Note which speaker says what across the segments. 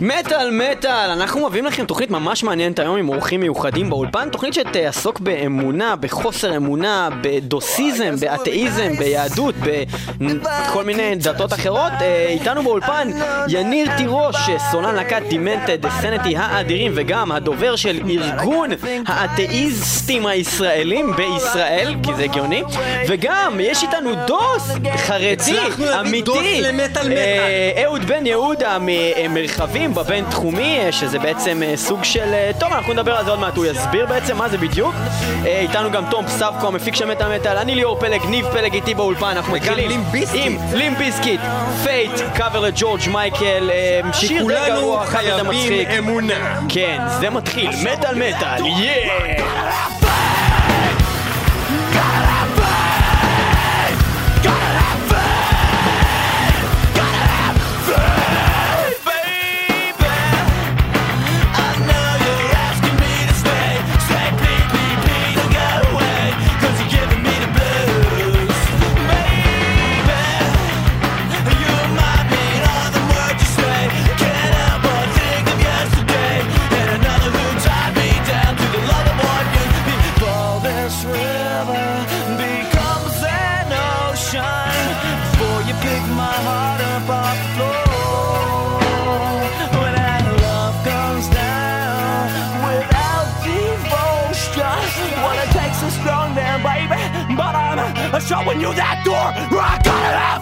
Speaker 1: מטאל מטאל, אנחנו מביאים לכם תוכנית ממש מעניינת היום עם אורחים מיוחדים באולפן, תוכנית שתעסוק באמונה, בחוסר אמונה, בדוסיזם, באתאיזם, ביהדות, בכל מיני דתות אחרות. אה, איתנו באולפן יניר תירוש, סולן להקת דימנטד, סנטי האדירים, וגם הדובר של ארגון האתאיסטים הישראלים בישראל, כי זה הגיוני, וגם יש איתנו דוס חרדי, אמיתי. אה, אהוד בן יהודה ממרחבים בבינתחומי, אה, שזה בעצם אה, סוג של... אה, טוב, אנחנו נדבר על זה עוד מעט, הוא יסביר בעצם מה זה בדיוק. איתנו גם תום סבקו, המפיק של מטאל מטאל, אני ליאור פלג, ניב פלג איתי באולפן, אנחנו מתחילים. עם Limp Bizkit, Faith, קאבר לג'ורג' מייקל, שיר די גרוע,
Speaker 2: חייבים. אמונה.
Speaker 1: כן, זה מתחיל, מטאל מטאל,
Speaker 3: yeah! through that door, or I gotta have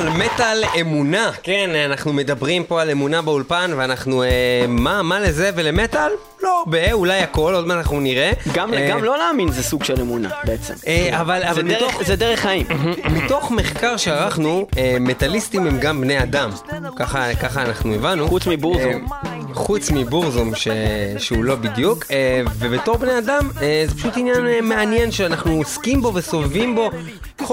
Speaker 2: מטאל מטאל אמונה. כן, אנחנו מדברים פה על אמונה באולפן, ואנחנו... אה, מה, מה לזה ולמטאל? לא הרבה, אולי הכל, עוד מעט אנחנו נראה.
Speaker 1: גם
Speaker 2: אה,
Speaker 1: גם לא להאמין זה סוג של אמונה בעצם.
Speaker 2: אה, אבל,
Speaker 1: זה
Speaker 2: אבל
Speaker 1: דרך-
Speaker 2: מתוך...
Speaker 1: זה דרך חיים.
Speaker 2: מתוך מחקר שערכנו, אה, מטאליסטים הם גם בני אדם. ככה, ככה אנחנו הבנו.
Speaker 1: חוץ מבורזום.
Speaker 2: אה, חוץ מבורזום ש... שהוא לא בדיוק, אה, ובתור בני אדם אה, זה פשוט עניין אה, מעניין שאנחנו עוסקים בו וסובבים בו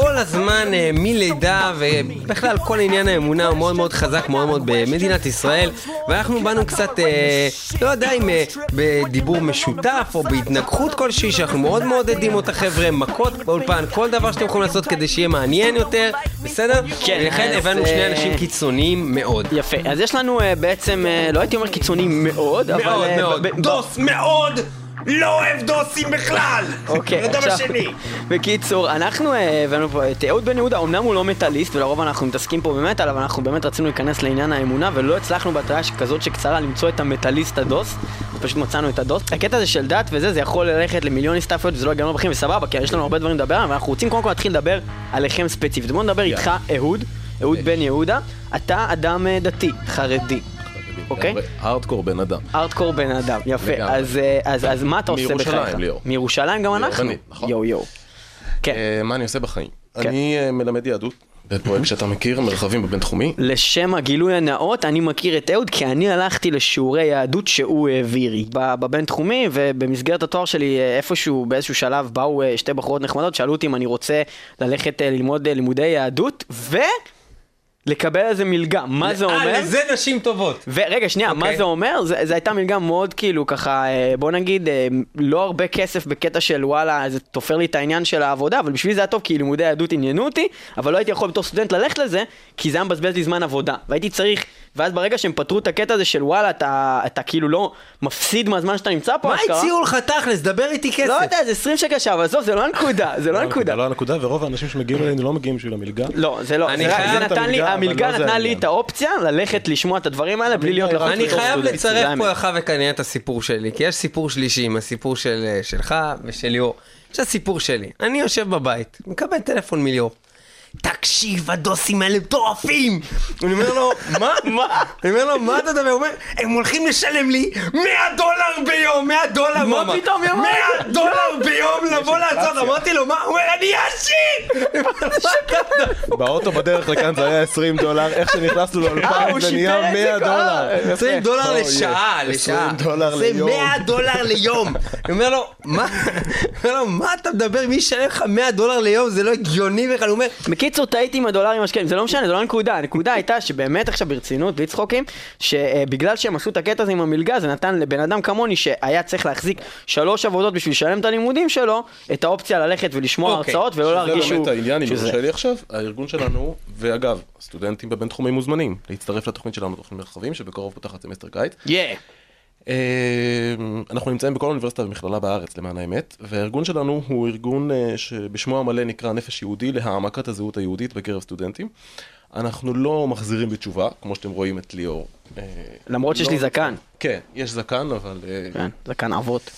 Speaker 2: כל הזמן אה, מלידה ובכלל כל עניין האמונה הוא מאוד מאוד חזק מאוד מאוד במדינת ישראל ואנחנו באנו קצת, אה, לא יודע אם אה, בדיבור משותף או בהתנגחות כלשהי שאנחנו מאוד מעודדים אותה חבר'ה, מכות באולפן, כל דבר שאתם יכולים לעשות כדי שיהיה מעניין יותר, בסדר?
Speaker 1: כן,
Speaker 2: ולכן הבאנו שני אנשים קיצוניים מאוד.
Speaker 1: יפה, אז יש לנו בעצם, לא הייתי אומר קיצוני מאוד, אבל...
Speaker 2: מאוד מאוד. דוס מאוד לא אוהב דוסים בכלל!
Speaker 1: אוקיי, עכשיו,
Speaker 2: השני.
Speaker 1: בקיצור, אנחנו אה, הבאנו פה את אהוד בן יהודה, אמנם הוא לא מטאליסט, ולרוב אנחנו מתעסקים פה במטאל, אבל אנחנו באמת רצינו להיכנס לעניין האמונה, ולא הצלחנו בהתראה כזאת שקצרה למצוא את המטאליסט הדוס, פשוט מצאנו את הדוס. הקטע הזה של דת וזה, זה יכול ללכת למיליון הסתעפויות, וזה לא יגמר בחיים, וסבבה, כי יש לנו הרבה דברים לדבר, אבל אנחנו רוצים קודם כל להתחיל לדבר עליכם ספציפית. בואו נדבר איתך, אהוד, אהוד בן יהודה, אתה אדם אה, דתי, חרדי. אוקיי?
Speaker 4: ארטקור בן אדם.
Speaker 1: ארטקור בן אדם, יפה. אז, אה, אז, מה אתה עושה בחייך?
Speaker 4: מירושלים, ליאור.
Speaker 1: מירושלים גם אנחנו?
Speaker 4: נכון.
Speaker 1: יואו יואו. כן.
Speaker 4: אה, מה אני עושה בחיים?
Speaker 1: כן.
Speaker 4: אני אה, מלמד יהדות בפרויקט שאתה מכיר, מרחבים בבינתחומי.
Speaker 1: לשם הגילוי הנאות, אני מכיר את אהוד כי אני הלכתי לשיעורי יהדות שהוא העביר בבינתחומי ובמסגרת התואר שלי איפשהו באיזשהו שלב באו שתי בחורות נחמדות, שאלו אותי אם אני רוצה ללכת ללמוד לימודי יהדות ולקבל איזה מלגה. מה זה אומר?
Speaker 2: אה, לזה נשים טובות.
Speaker 1: ורגע, שנייה, מה
Speaker 2: אוקיי.
Speaker 1: זה אומר? זה הייתה מלגה מאוד כאילו ככה, אה, בוא נגיד, אה, לא הרבה כסף בקטע של וואלה, זה תופר לי את העניין של העבודה, אבל בשבילי זה היה טוב כי לימודי יהדות עניינו אותי, אבל לא הייתי יכול בתור סטודנט ללכת לזה, כי זה היה מבזבז לי זמן עבודה. והייתי צריך, ואז ברגע שהם פתרו את הקטע הזה של וואלה, אתה, אתה כאילו לא מפסיד מהזמן שאתה נמצא פה,
Speaker 2: מה
Speaker 1: אשכרה.
Speaker 2: הציעו לך תכלס? דבר איתי כסף.
Speaker 1: לא יודע, זה 20 שקל שעה, אבל עזוב, זה לא הנקודה, זה לא הנקודה.
Speaker 4: לא הנקודה, ורוב האנשים שמגיעים אלינו לא מגיעים בשביל המלגה.
Speaker 1: לא, זה לא,
Speaker 2: אני
Speaker 1: זה, זה נתן לי,
Speaker 4: המלגה, לא זה
Speaker 1: נתנה לי. את האופציה ללכת לשמוע את הדברים האלה בלי להיות לחוץ
Speaker 4: היא
Speaker 2: אני חייב לצרף
Speaker 1: זה
Speaker 2: פה. לך וכנראה את הסיפור שלי, כי יש סיפור שלישי עם הסיפור של, אה, שלך ושל ליאור. יש הסיפור שלי, אני יושב בבית, מקבל טלפון מליאור. תקשיב, הדוסים האלה מטורפים! אני אומר לו, מה? מה? אני אומר לו, מה אתה מדבר? הוא אומר, הם הולכים לשלם לי 100 דולר ביום, 100 דולר!
Speaker 1: מה. פתאום, יא
Speaker 2: 100 דולר ביום לבוא לעשות! אמרתי לו, מה? הוא אומר, אני עשיר!
Speaker 4: באוטו בדרך לכאן זה היה 20 דולר, איך שנכנסנו
Speaker 1: אה,
Speaker 4: לאולפן זה נהיה
Speaker 1: את זה
Speaker 4: 100
Speaker 1: כבר.
Speaker 4: דולר.
Speaker 2: 20 דולר
Speaker 4: Oh,
Speaker 2: לשעה. לשעה.
Speaker 4: 20 דולר
Speaker 2: זה
Speaker 4: ליום.
Speaker 2: 100 דולר ליום. אני אומר לו, מה? אומר לו, מה אתה מדבר? מי ישלם לך 100 דולר ליום? זה לא הגיוני בכלל. הוא אומר,
Speaker 1: בקיצור, טעיתי עם הדולרים השקלים, זה לא משנה, זה לא הנקודה, הנקודה הייתה שבאמת עכשיו ברצינות, בלי צחוקים, שבגלל שהם עשו את הקטע הזה עם המלגה, זה נתן לבן אדם כמוני שהיה צריך להחזיק שלוש עבודות בשביל לשלם את הלימודים שלו, את האופציה ללכת ולשמוע
Speaker 2: אוקיי.
Speaker 1: הרצאות ולא להרגיש
Speaker 4: זה
Speaker 1: שהוא...
Speaker 4: באמת העניין, אם
Speaker 1: שזה-
Speaker 4: יורשה לי עכשיו, הארגון שלנו, ואגב, הסטודנטים בבינתחומי מוזמנים להצטרף לתוכנית שלנו, תוכנית מרחבים, שבקרוב פותחת סמסטר קיץ. אה, אנחנו נמצאים בכל אוניברסיטה ומכללה בארץ, למען האמת, והארגון שלנו הוא ארגון אה, שבשמו המלא נקרא נפש יהודי להעמקת הזהות היהודית בקרב סטודנטים. אנחנו לא מחזירים בתשובה, כמו שאתם רואים את ליאור. אה,
Speaker 1: למרות שיש
Speaker 4: לא-
Speaker 1: לי זקן.
Speaker 4: כן, יש זקן, אבל... אה,
Speaker 1: כן, זקן אבות.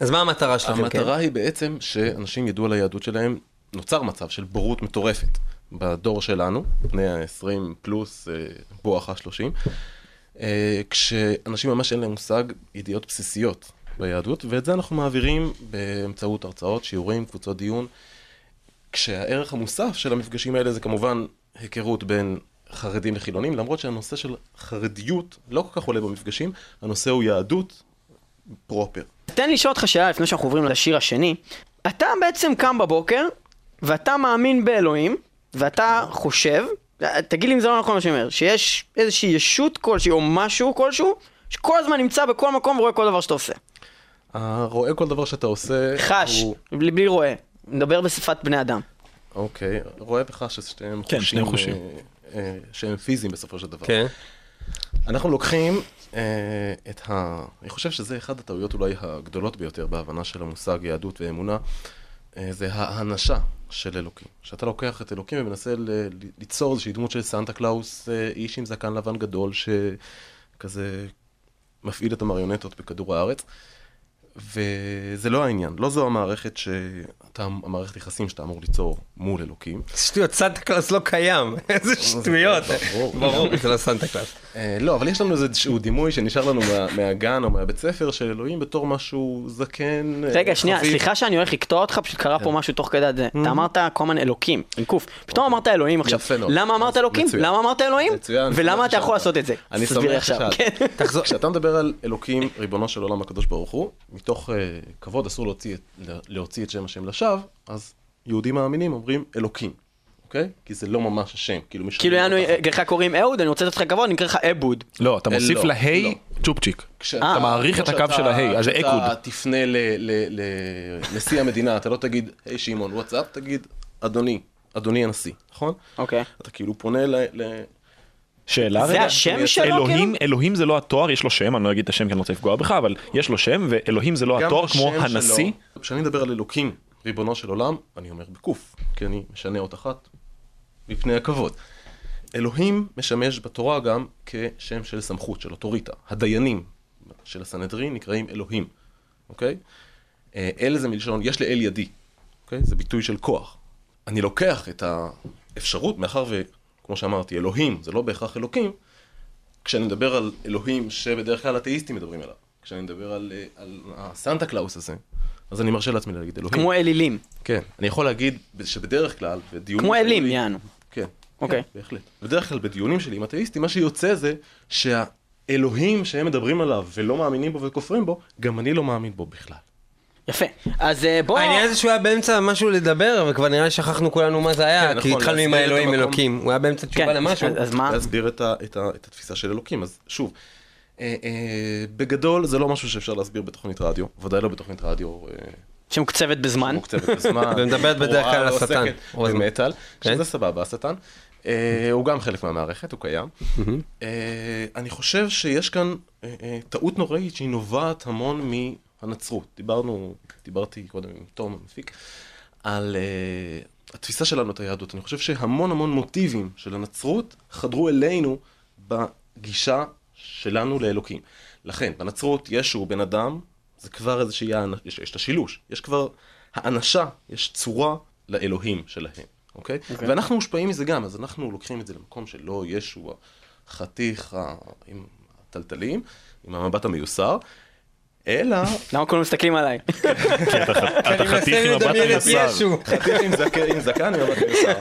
Speaker 2: אז מה המטרה שלכם? כן?
Speaker 4: המטרה היא בעצם שאנשים ידעו על היהדות שלהם, נוצר מצב של בורות מטורפת בדור שלנו, בני ה-20 פלוס, בואכה 30, אה, כשאנשים ממש אין להם מושג ידיעות בסיסיות ביהדות, ואת זה אנחנו מעבירים באמצעות הרצאות, שיעורים, קבוצות דיון, כשהערך המוסף של המפגשים האלה זה כמובן היכרות בין חרדים לחילונים, למרות שהנושא של חרדיות לא כל כך עולה במפגשים, הנושא הוא יהדות פרופר.
Speaker 1: תן לי לשאול אותך שאלה לפני שאנחנו עוברים לשיר השני. אתה בעצם קם בבוקר, ואתה מאמין באלוהים, ואתה חושב, תגיד לי אם זה לא נכון מה שאני אומר, שיש איזושהי ישות כלשהי או משהו כלשהו, שכל הזמן נמצא בכל מקום ורואה כל דבר שאתה עושה.
Speaker 4: הרואה כל דבר שאתה עושה,
Speaker 1: חש,
Speaker 4: הוא...
Speaker 1: בלי, בלי רואה. מדבר בשפת בני אדם.
Speaker 4: אוקיי, רואה וחש ששניהם
Speaker 5: כן, שניהם חושים.
Speaker 4: אה, אה, שהם פיזיים בסופו של דבר.
Speaker 2: כן.
Speaker 4: אנחנו לוקחים אה, את ה... אני חושב שזה אחד הטעויות אולי הגדולות ביותר בהבנה של המושג יהדות ואמונה, אה, זה האנשה של אלוקים. שאתה לוקח את אלוקים ומנסה ל- ליצור איזושהי דמות של סנטה קלאוס, אה, איש עם זקן לבן גדול, שכזה מפעיל את המריונטות בכדור הארץ. וזה לא העניין, לא זו המערכת שאתה, המערכת יחסים שאתה אמור ליצור מול אלוקים.
Speaker 2: שטויות, סנטה קלאס לא קיים. איזה שטויות.
Speaker 4: ברור.
Speaker 2: ברור, זה לא סנטה קלאס.
Speaker 4: אה, לא, אבל יש לנו איזשהו דימוי שנשאר לנו מה, מהגן או מהבית ספר של אלוהים בתור משהו זקן. אה,
Speaker 1: רגע, שנייה. סליחה שאני הולך לקטוע אותך, פשוט קרה פה משהו תוך כדי זה. אתה אמרת כל הזמן אלוקים, עם קוף. פתאום אמרת אלוהים עכשיו.
Speaker 4: יפה מאוד.
Speaker 1: למה אמרת אלוקים? למה אמרת אלוהים?
Speaker 4: מצוין,
Speaker 1: ולמה אתה יכול. לעשות את זה?
Speaker 4: אני שמח
Speaker 1: עכשיו.
Speaker 4: ששאלת.
Speaker 1: כן.
Speaker 4: כשאתה מדבר על אלוקים, ריבונו של עולם הקדוש ברוך הוא, מתוך uh, כבוד אסור להוציא את, להוציא את שם השם לשווא, אז יהודים מאמינים אומרים אלוקים, אוקיי? כי זה לא ממש השם, כאילו משנה
Speaker 1: כאילו יענו. לך קוראים אהוד, אני רוצה לתת לך כבוד, אני אקרא לך אבוד.
Speaker 5: לא, אתה
Speaker 4: אה,
Speaker 5: מוסיף
Speaker 4: לא,
Speaker 5: להי
Speaker 4: לא.
Speaker 5: צ'ופצ'יק.
Speaker 4: כשאתה-
Speaker 5: אתה מעריך את הקו של ההי, אז זה אקוד.
Speaker 4: כשאתה תפנה ל- ל- לנשיא המדינה, אתה לא תגיד, היי שמעון, וואטסאפ, תגיד, אדוני, אדוני הנשיא, נכון?
Speaker 1: אוקיי.
Speaker 4: אתה כאילו פונה ל... ל-
Speaker 5: שאלה
Speaker 1: זה
Speaker 5: רגע.
Speaker 1: השם שלו
Speaker 5: אלוהים,
Speaker 1: כאילו?
Speaker 5: אלוהים זה לא התואר, יש לו שם, אני לא אגיד את השם כי אני לא רוצה לפגוע בך, אבל יש לו שם, ואלוהים זה לא התואר כמו הנשיא.
Speaker 4: שלו, כשאני מדבר על אלוקים, ריבונו של עולם, אני אומר בקוף, כי אני משנה אות אחת מפני הכבוד. אלוהים משמש בתורה גם כשם של סמכות, של אוטוריטה. הדיינים של הסנהדרין נקראים אלוהים, אוקיי? אה, אל זה מלשון, יש לאל ידי, אוקיי? זה ביטוי של כוח. אני לוקח את האפשרות, מאחר וכמו שאמרתי, אלוהים זה לא בהכרח אלוקים, כשאני מדבר על אלוהים שבדרך כלל אתאיסטים מדברים עליו, כשאני מדבר על, אה, על הסנטה קלאוס הזה, אז אני מרשה לעצמי להגיד אלוהים.
Speaker 1: כמו אלילים.
Speaker 4: כן, אני יכול להגיד שבדרך כלל, בדיונים...
Speaker 1: כמו אלים,
Speaker 4: לי-
Speaker 1: יענו.
Speaker 4: כן,
Speaker 1: אוקיי.
Speaker 4: כן, בהחלט. בדרך כלל בדיונים שלי עם אתאיסטים, מה שיוצא זה שהאלוהים שהם מדברים עליו ולא מאמינים בו וכופרים בו, גם אני לא מאמין בו בכלל.
Speaker 1: יפה. אז אה, בוא...
Speaker 2: העניין זה שהוא היה באמצע משהו לדבר, וכבר נראה לי שכחנו כולנו מה זה היה,
Speaker 4: כן,
Speaker 2: כי
Speaker 4: נכון,
Speaker 2: התחלנו עם האלוהים. אלוקים. הוא היה באמצע
Speaker 1: כן,
Speaker 2: תשובה למשהו.
Speaker 1: אז- מה?
Speaker 4: להסביר את, התפיסה של אלוקים. אז שוב, אה, אה, בגדול זה לא משהו שאפשר להסביר בתוכנית רדיו, ודאי לא בתוכנית רדיו
Speaker 1: שמוקצבת בזמן.
Speaker 4: מוקצבת בזמן.
Speaker 2: ומדברת בדרך כלל על השטן. או.
Speaker 4: במטאל,
Speaker 2: כן.
Speaker 4: שזה סבבה, השטן. הוא גם חלק מהמערכת, הוא קיים. אני חושב שיש כאן טעות נוראית שהיא נובעת המון מהנצרות. דיברנו, דיברתי קודם עם תום המפיק, על אה, התפיסה שלנו את היהדות. אני חושב שהמון המון מוטיבים של הנצרות חדרו אלינו בגישה שלנו לאלוקים. לכן, בנצרות ישו בן אדם, זה כבר איזושהי, יש, יש את השילוש, יש כבר האנשה, יש צורה לאלוהים שלהם. אוקיי? ואנחנו מושפעים מזה גם, אז אנחנו לוקחים את זה למקום שלא ישו החתיך עם הטלטלים, עם המבט המיוסר, אלא
Speaker 1: למה כולם מסתכלים עליי?
Speaker 5: כי אתה ח- אתה חתיך עם מבט מיוסר.
Speaker 4: חתיך עם זקן, עם זקן עם מבט מיוסר.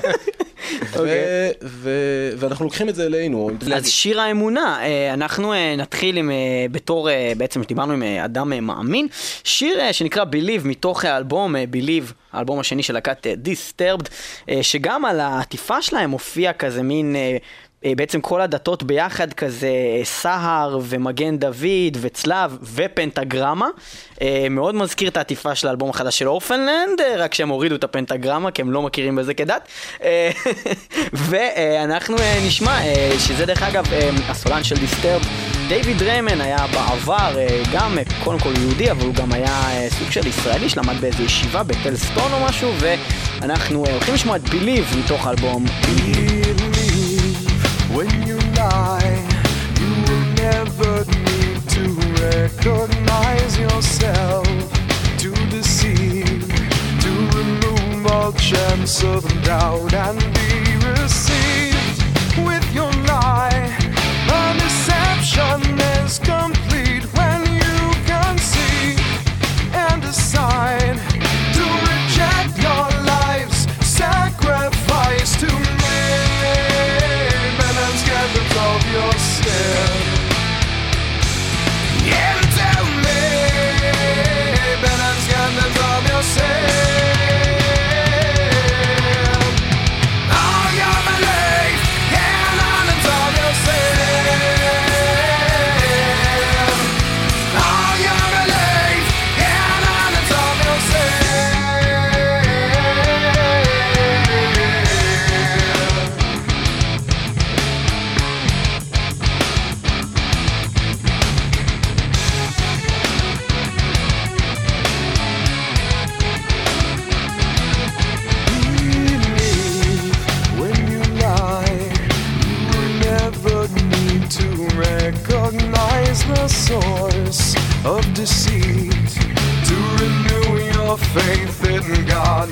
Speaker 4: ו- ו- ואנחנו לוקחים את זה אלינו.
Speaker 1: אז שיר האמונה, אה, אנחנו אה, נתחיל עם, אה, בתור, בעצם דיברנו עם אדם מאמין, שיר שנקרא Believe מתוך האלבום Believe, האלבום השני של להקת Disturbed, שגם על העטיפה שלהם מופיע כזה מין... אה, בעצם כל הדתות ביחד כזה אה, סהר ומגן דוד וצלב ופנטגרמה. אה, מאוד מזכיר את העטיפה של האלבום החדש של אורפנלנד רק שהם הורידו את הפנטגרמה כי הם לא מכירים בזה כדת. ואנחנו נשמע שזה דרך אגב הסולן של דיסטרב דיוויד ריימן היה בעבר גם קודם כל יהודי אבל הוא גם היה סוג של ישראלי שלמד באיזו ישיבה בטלסטון או משהו ואנחנו הולכים לשמוע את ביליב מתוך האלבום
Speaker 6: Believe when you lie, you will never need to recognize yourself, to deceive, to remove all chance of doubt and be received with your lie. The deception is complete faith in God,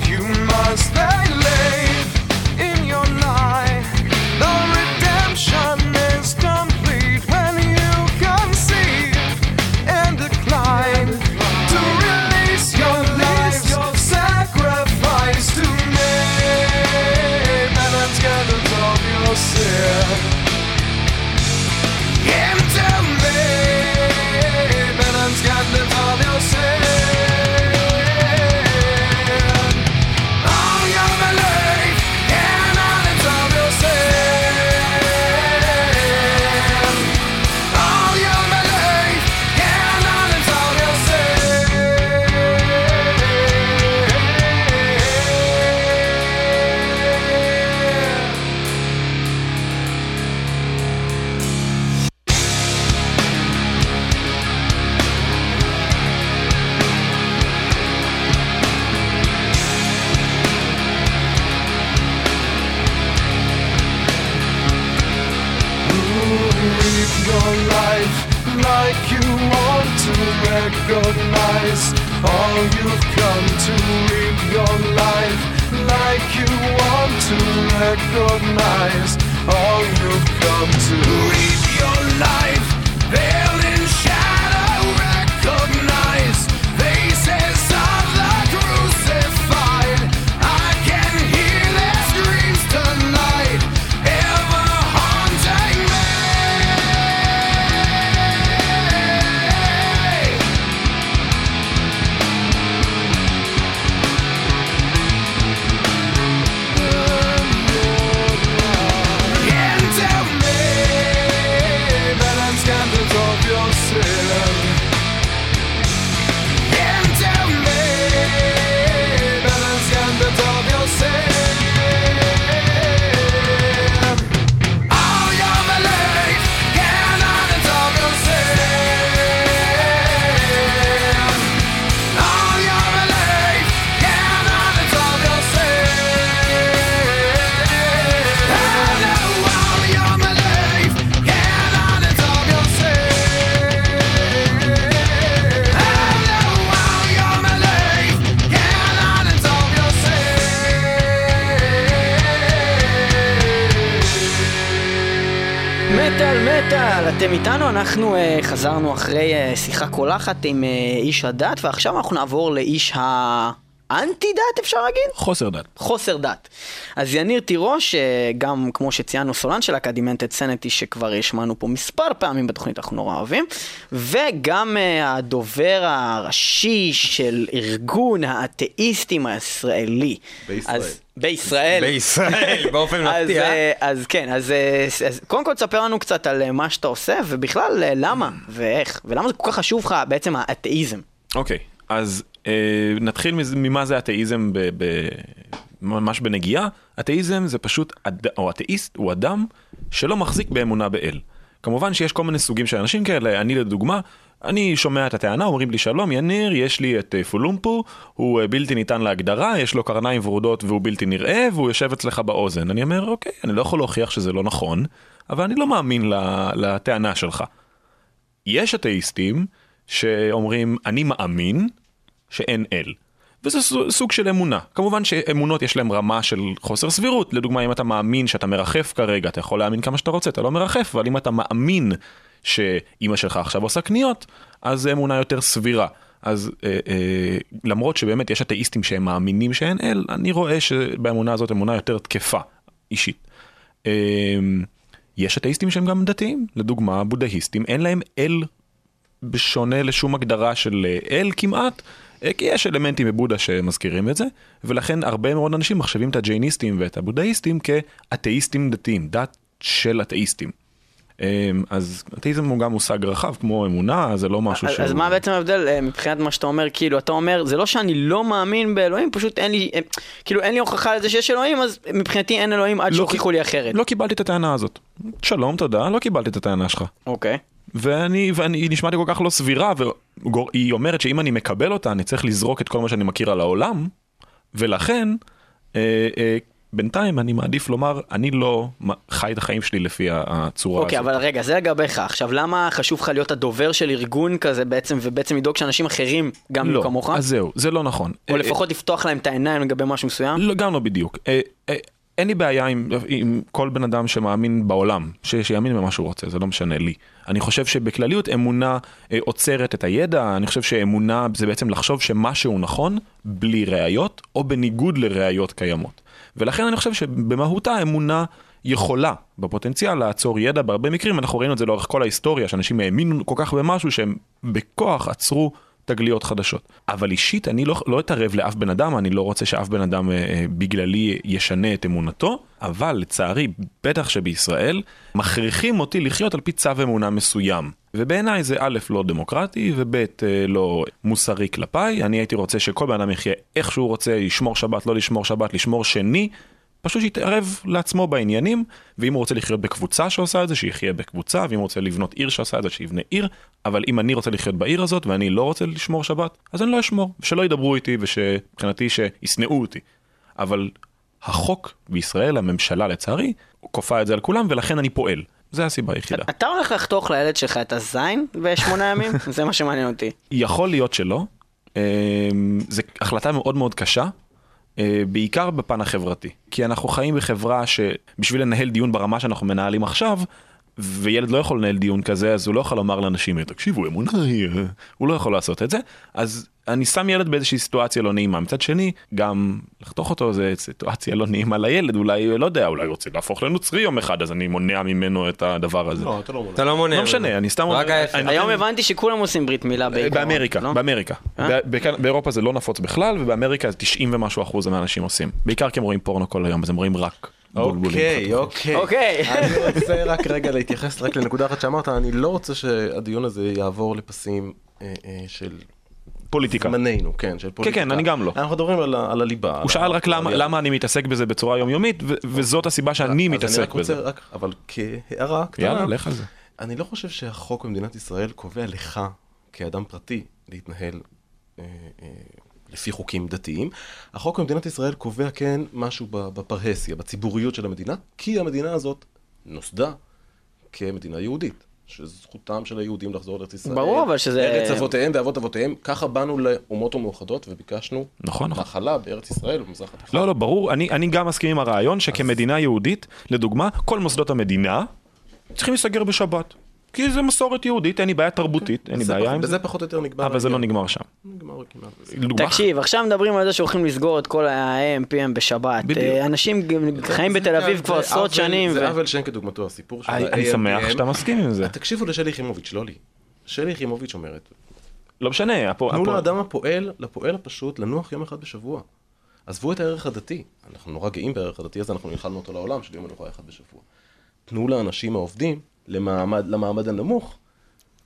Speaker 6: your life like you want to recognize all you've come to. Live your life like you want to recognize all you've come to. Live your life veiled
Speaker 1: אתם איתנו, אנחנו uh, חזרנו אחרי uh, שיחה קולחת עם uh, איש הדת, ועכשיו אנחנו נעבור לאיש האנטי דת, אפשר להגיד?
Speaker 5: חוסר דת.
Speaker 1: חוסר דת. אז יניר תירוש, גם כמו שציינו סולן של אקדימנטד סנטי, שכבר השמענו פה מספר פעמים בתוכנית, אנחנו נורא אוהבים, וגם הדובר הראשי של ארגון האתאיסטים הישראלי.
Speaker 4: בישראל.
Speaker 1: אז, בישראל.
Speaker 2: בישראל, באופן מפתיע.
Speaker 1: אה, אז כן, אז, אה, אז קודם כל תספר לנו קצת על אה, מה שאתה עושה, ובכלל למה ואיך, ולמה זה כל כך חשוב לך בעצם האתאיזם.
Speaker 5: אוקיי, אז נתחיל ממה זה אתאיזם ממש בנגיעה. אתאיזם זה פשוט, או אתאיסט הוא אדם שלא מחזיק באמונה באל. כמובן שיש כל מיני סוגים של אנשים כאלה, אני לדוגמה, אני שומע את הטענה, אומרים לי שלום יניר, יש לי את אה, פולומפו, הוא אה, בלתי ניתן להגדרה, יש לו קרניים ורודות והוא בלתי נראה, והוא יושב אצלך באוזן. אני אומר, אוקיי, אני לא יכול להוכיח שזה לא נכון, אבל אני לא מאמין לטענה שלך. יש אתאיסטים שאומרים, אני מאמין שאין אל. וזה סוג של אמונה. כמובן שאמונות יש להם רמה של חוסר סבירות. לדוגמה, אם אתה מאמין שאתה מרחף כרגע, אתה יכול להאמין כמה שאתה רוצה, אתה לא מרחף, אבל אם אתה מאמין שאימא שלך עכשיו עושה קניות, אז זו אמונה יותר סבירה. אז אה, אה, למרות שבאמת יש אתאיסטים שהם מאמינים שאין אל, אני רואה שבאמונה הזאת אמונה יותר תקפה, אישית. אה, יש אתאיסטים שהם גם דתיים, לדוגמה בודהיסטים, אין להם אל בשונה לשום הגדרה של אה, אל כמעט, אה, כי יש אלמנטים בבודה שמזכירים את זה, ולכן הרבה מאוד אנשים מחשבים את הג'ייניסטים ואת הבודהיסטים כאתאיסטים דתיים, דת של אתאיסטים. אה, אז אתאיזם הוא גם מושג רחב כמו אמונה, זה לא משהו שהוא...
Speaker 1: אז מה בעצם ההבדל אה, מבחינת מה שאתה אומר, כאילו, אתה אומר, זה לא שאני לא מאמין באלוהים, פשוט אין לי, אה, כאילו, אין לי הוכחה לזה שיש אלוהים, אז מבחינתי אין אלוהים עד
Speaker 5: לא
Speaker 1: שהוכיחו לי אחרת.
Speaker 5: לא קיבלתי את הטענה הזאת. שלום, תודה, לא קיבלתי את הטענה שלך.
Speaker 1: אוקיי.
Speaker 5: ואני, ואני, היא נשמעת לי כל כך לא סבירה, והיא אומרת שאם אני מקבל אותה, אני צריך לזרוק את כל מה שאני מכיר על העולם, ולכן, אה, אה, בינתיים אני מעדיף לומר, אני לא חי את החיים שלי לפי הצורה
Speaker 1: אוקיי,
Speaker 5: הזאת.
Speaker 1: אבל רגע, זה לגביך. עכשיו, למה חשוב לך להיות הדובר של ארגון כזה בעצם, ובעצם לדאוג שאנשים אחרים גם
Speaker 5: לא,
Speaker 1: כמוך?
Speaker 5: אז זהו, זה לא נכון.
Speaker 1: או
Speaker 5: אה,
Speaker 1: לפחות לפתוח להם את העיניים לגבי משהו מסוים?
Speaker 5: לא, גם לא בדיוק. אה, אה, אין לי בעיה עם, עם כל בן אדם שמאמין בעולם, ש, שיאמין במה שהוא רוצה, זה לא משנה לי. אני חושב שבכלליות אמונה אה, עוצרת את הידע, אני חושב שאמונה זה בעצם לחשוב שמשהו נכון בלי ראיות, או בניגוד לראיות קיימות. ולכן אני חושב שבמהותה אמונה יכולה בפוטנציאל לעצור ידע, בהרבה מקרים אנחנו ראינו את זה לאורך כל ההיסטוריה, שאנשים האמינו כל כך במשהו שהם בכוח עצרו תגליות חדשות. אבל אישית אני לא, לא אתערב לאף בן אדם, אני לא רוצה שאף בן אדם אה, אה, בגללי ישנה את אמונתו, אבל לצערי, בטח שבישראל, מכריחים אותי לחיות על פי צו אמונה מסוים. ובעיניי זה א', לא דמוקרטי, וב', אה, לא מוסרי כלפיי. אני הייתי רוצה שכל בן אדם יחיה איך שהוא רוצה, לשמור שבת, לא לשמור שבת, לשמור שני. פשוט שיתערב לעצמו בעניינים, ואם הוא רוצה לחיות בקבוצה שעושה את זה, שיחיה בקבוצה, ואם הוא רוצה לבנות עיר שעושה את זה, שיבנה עיר, אבל אם אני רוצה לחיות בעיר הזאת, ואני לא רוצה לשמור שבת, אז אני לא אשמור, שלא ידברו איתי, ושמבחינתי שישנאו אותי. אבל החוק בישראל, הממשלה לצערי, כופה את זה על כולם, ולכן אני פועל. זה הסיבה היחידה.
Speaker 1: אתה הולך לחתוך לילד שלך את הזין בשמונה ימים? זה מה שמעניין אותי.
Speaker 5: יכול להיות שלא. אה, זו החלטה מאוד מאוד קשה, אה, בעיקר בפן החברתי. כי אנחנו חיים בחברה שבשביל לנהל דיון ברמה שאנחנו מנהלים עכשיו, וילד לא יכול לנהל דיון כזה, אז הוא לא יכול לומר לאנשים, תקשיבו, אמונה היא... אה", הוא לא יכול לעשות את זה. אז אני שם ילד באיזושהי סיטואציה לא נעימה. מצד שני, גם לחתוך אותו זה סיטואציה לא נעימה לילד, אולי, לא יודע, אולי הוא רוצה להפוך לנוצרי יום אחד, אז אני מונע ממנו את הדבר הזה.
Speaker 4: לא, אתה לא מונע.
Speaker 2: אתה לא מונה.
Speaker 5: לא משנה, אני סתם
Speaker 1: היום הבנתי שכולם עושים ברית מילה בעיקרון.
Speaker 5: באמריקה,
Speaker 1: לא?
Speaker 5: באמריקה.
Speaker 1: אה?
Speaker 5: באירופה זה לא נפוץ בכלל, ובאמריקה 90 ומשהו אחוז מהאנשים עושים. בעיקר כי הם רואים פורנו כל היום, אז הם רואים רק.
Speaker 4: אוקיי,
Speaker 5: חתוכים.
Speaker 4: אוקיי.
Speaker 1: אוקיי.
Speaker 4: אני רוצה רק רגע להתייחס רק לנקודה אחת שאמרת, אני לא רוצה שהדיון הזה יעבור לפסים אה, אה, של
Speaker 5: פוליטיקה.
Speaker 4: זמננו, כן, של פוליטיקה.
Speaker 5: כן, אני גם לא.
Speaker 4: אנחנו מדברים על על הליבה.
Speaker 5: הוא
Speaker 4: על
Speaker 5: שאל רק למה-
Speaker 4: על-
Speaker 5: למה אני מתעסק בזה בצורה יומיומית, ו- וזאת הסיבה שאני
Speaker 4: אז
Speaker 5: מתעסק בזה.
Speaker 4: רק, אבל כהערה קטנה,
Speaker 5: יאללה, לך על זה.
Speaker 4: אני לא חושב שהחוק במדינת ישראל קובע לך, כאדם פרטי, להתנהל אה, אה, לפי חוקים דתיים. החוק במדינת ישראל קובע כן משהו בפרהסיה, בציבוריות של המדינה, כי המדינה הזאת נוסדה כמדינה יהודית. שזכותם של היהודים לחזור לארץ ישראל.
Speaker 1: ברור, אבל שזה-
Speaker 4: ארץ אבותיהם ואבות אבותיהם, ככה באנו לאומות המאוחדות וביקשנו
Speaker 5: נכון, נכון.
Speaker 4: נחלה בארץ ישראל ובמזרח התיכון.
Speaker 5: לא, לא, ברור, אני, אני גם מסכים עם הרעיון שכמדינה יהודית, לדוגמה, כל מוסדות המדינה צריכים להיסגר בשבת. כי זה מסורת יהודית, אין לי בעיה תרבותית, אין לי בעיה עם זה,
Speaker 4: בזה פחות או יותר נגמר.
Speaker 5: אבל זה לא. נגמר שם.
Speaker 4: נגמר כמעט.
Speaker 1: תקשיב, עכשיו מדברים על זה שהולכים לסגור את כל ה-AM, PM בשבת.
Speaker 5: בדיוק.
Speaker 1: אה, אנשים חיים בתל אביב
Speaker 4: זה
Speaker 1: כבר עשרות שנים.
Speaker 4: זה עוול שאין כדוגמתו הסיפור של
Speaker 5: אני אני שמח. שאתה מסכים עם זה.
Speaker 4: תקשיבו לשלי יחימוביץ', לא לי. שלי יחימוביץ' אומרת,
Speaker 5: לא משנה, הפו-
Speaker 4: תנו לאדם הפועל, לפועל הפשוט, לנוח יום אחד בשבוע. עזבו את הערך הדתי. אנחנו נורא גאים בערך הדתי הזה, אנחנו נלחמנו אותו לעולם של יום מנוחה אחד בשבוע. תנו לאנשים העובדים, למעמד, למעמד הנמוך,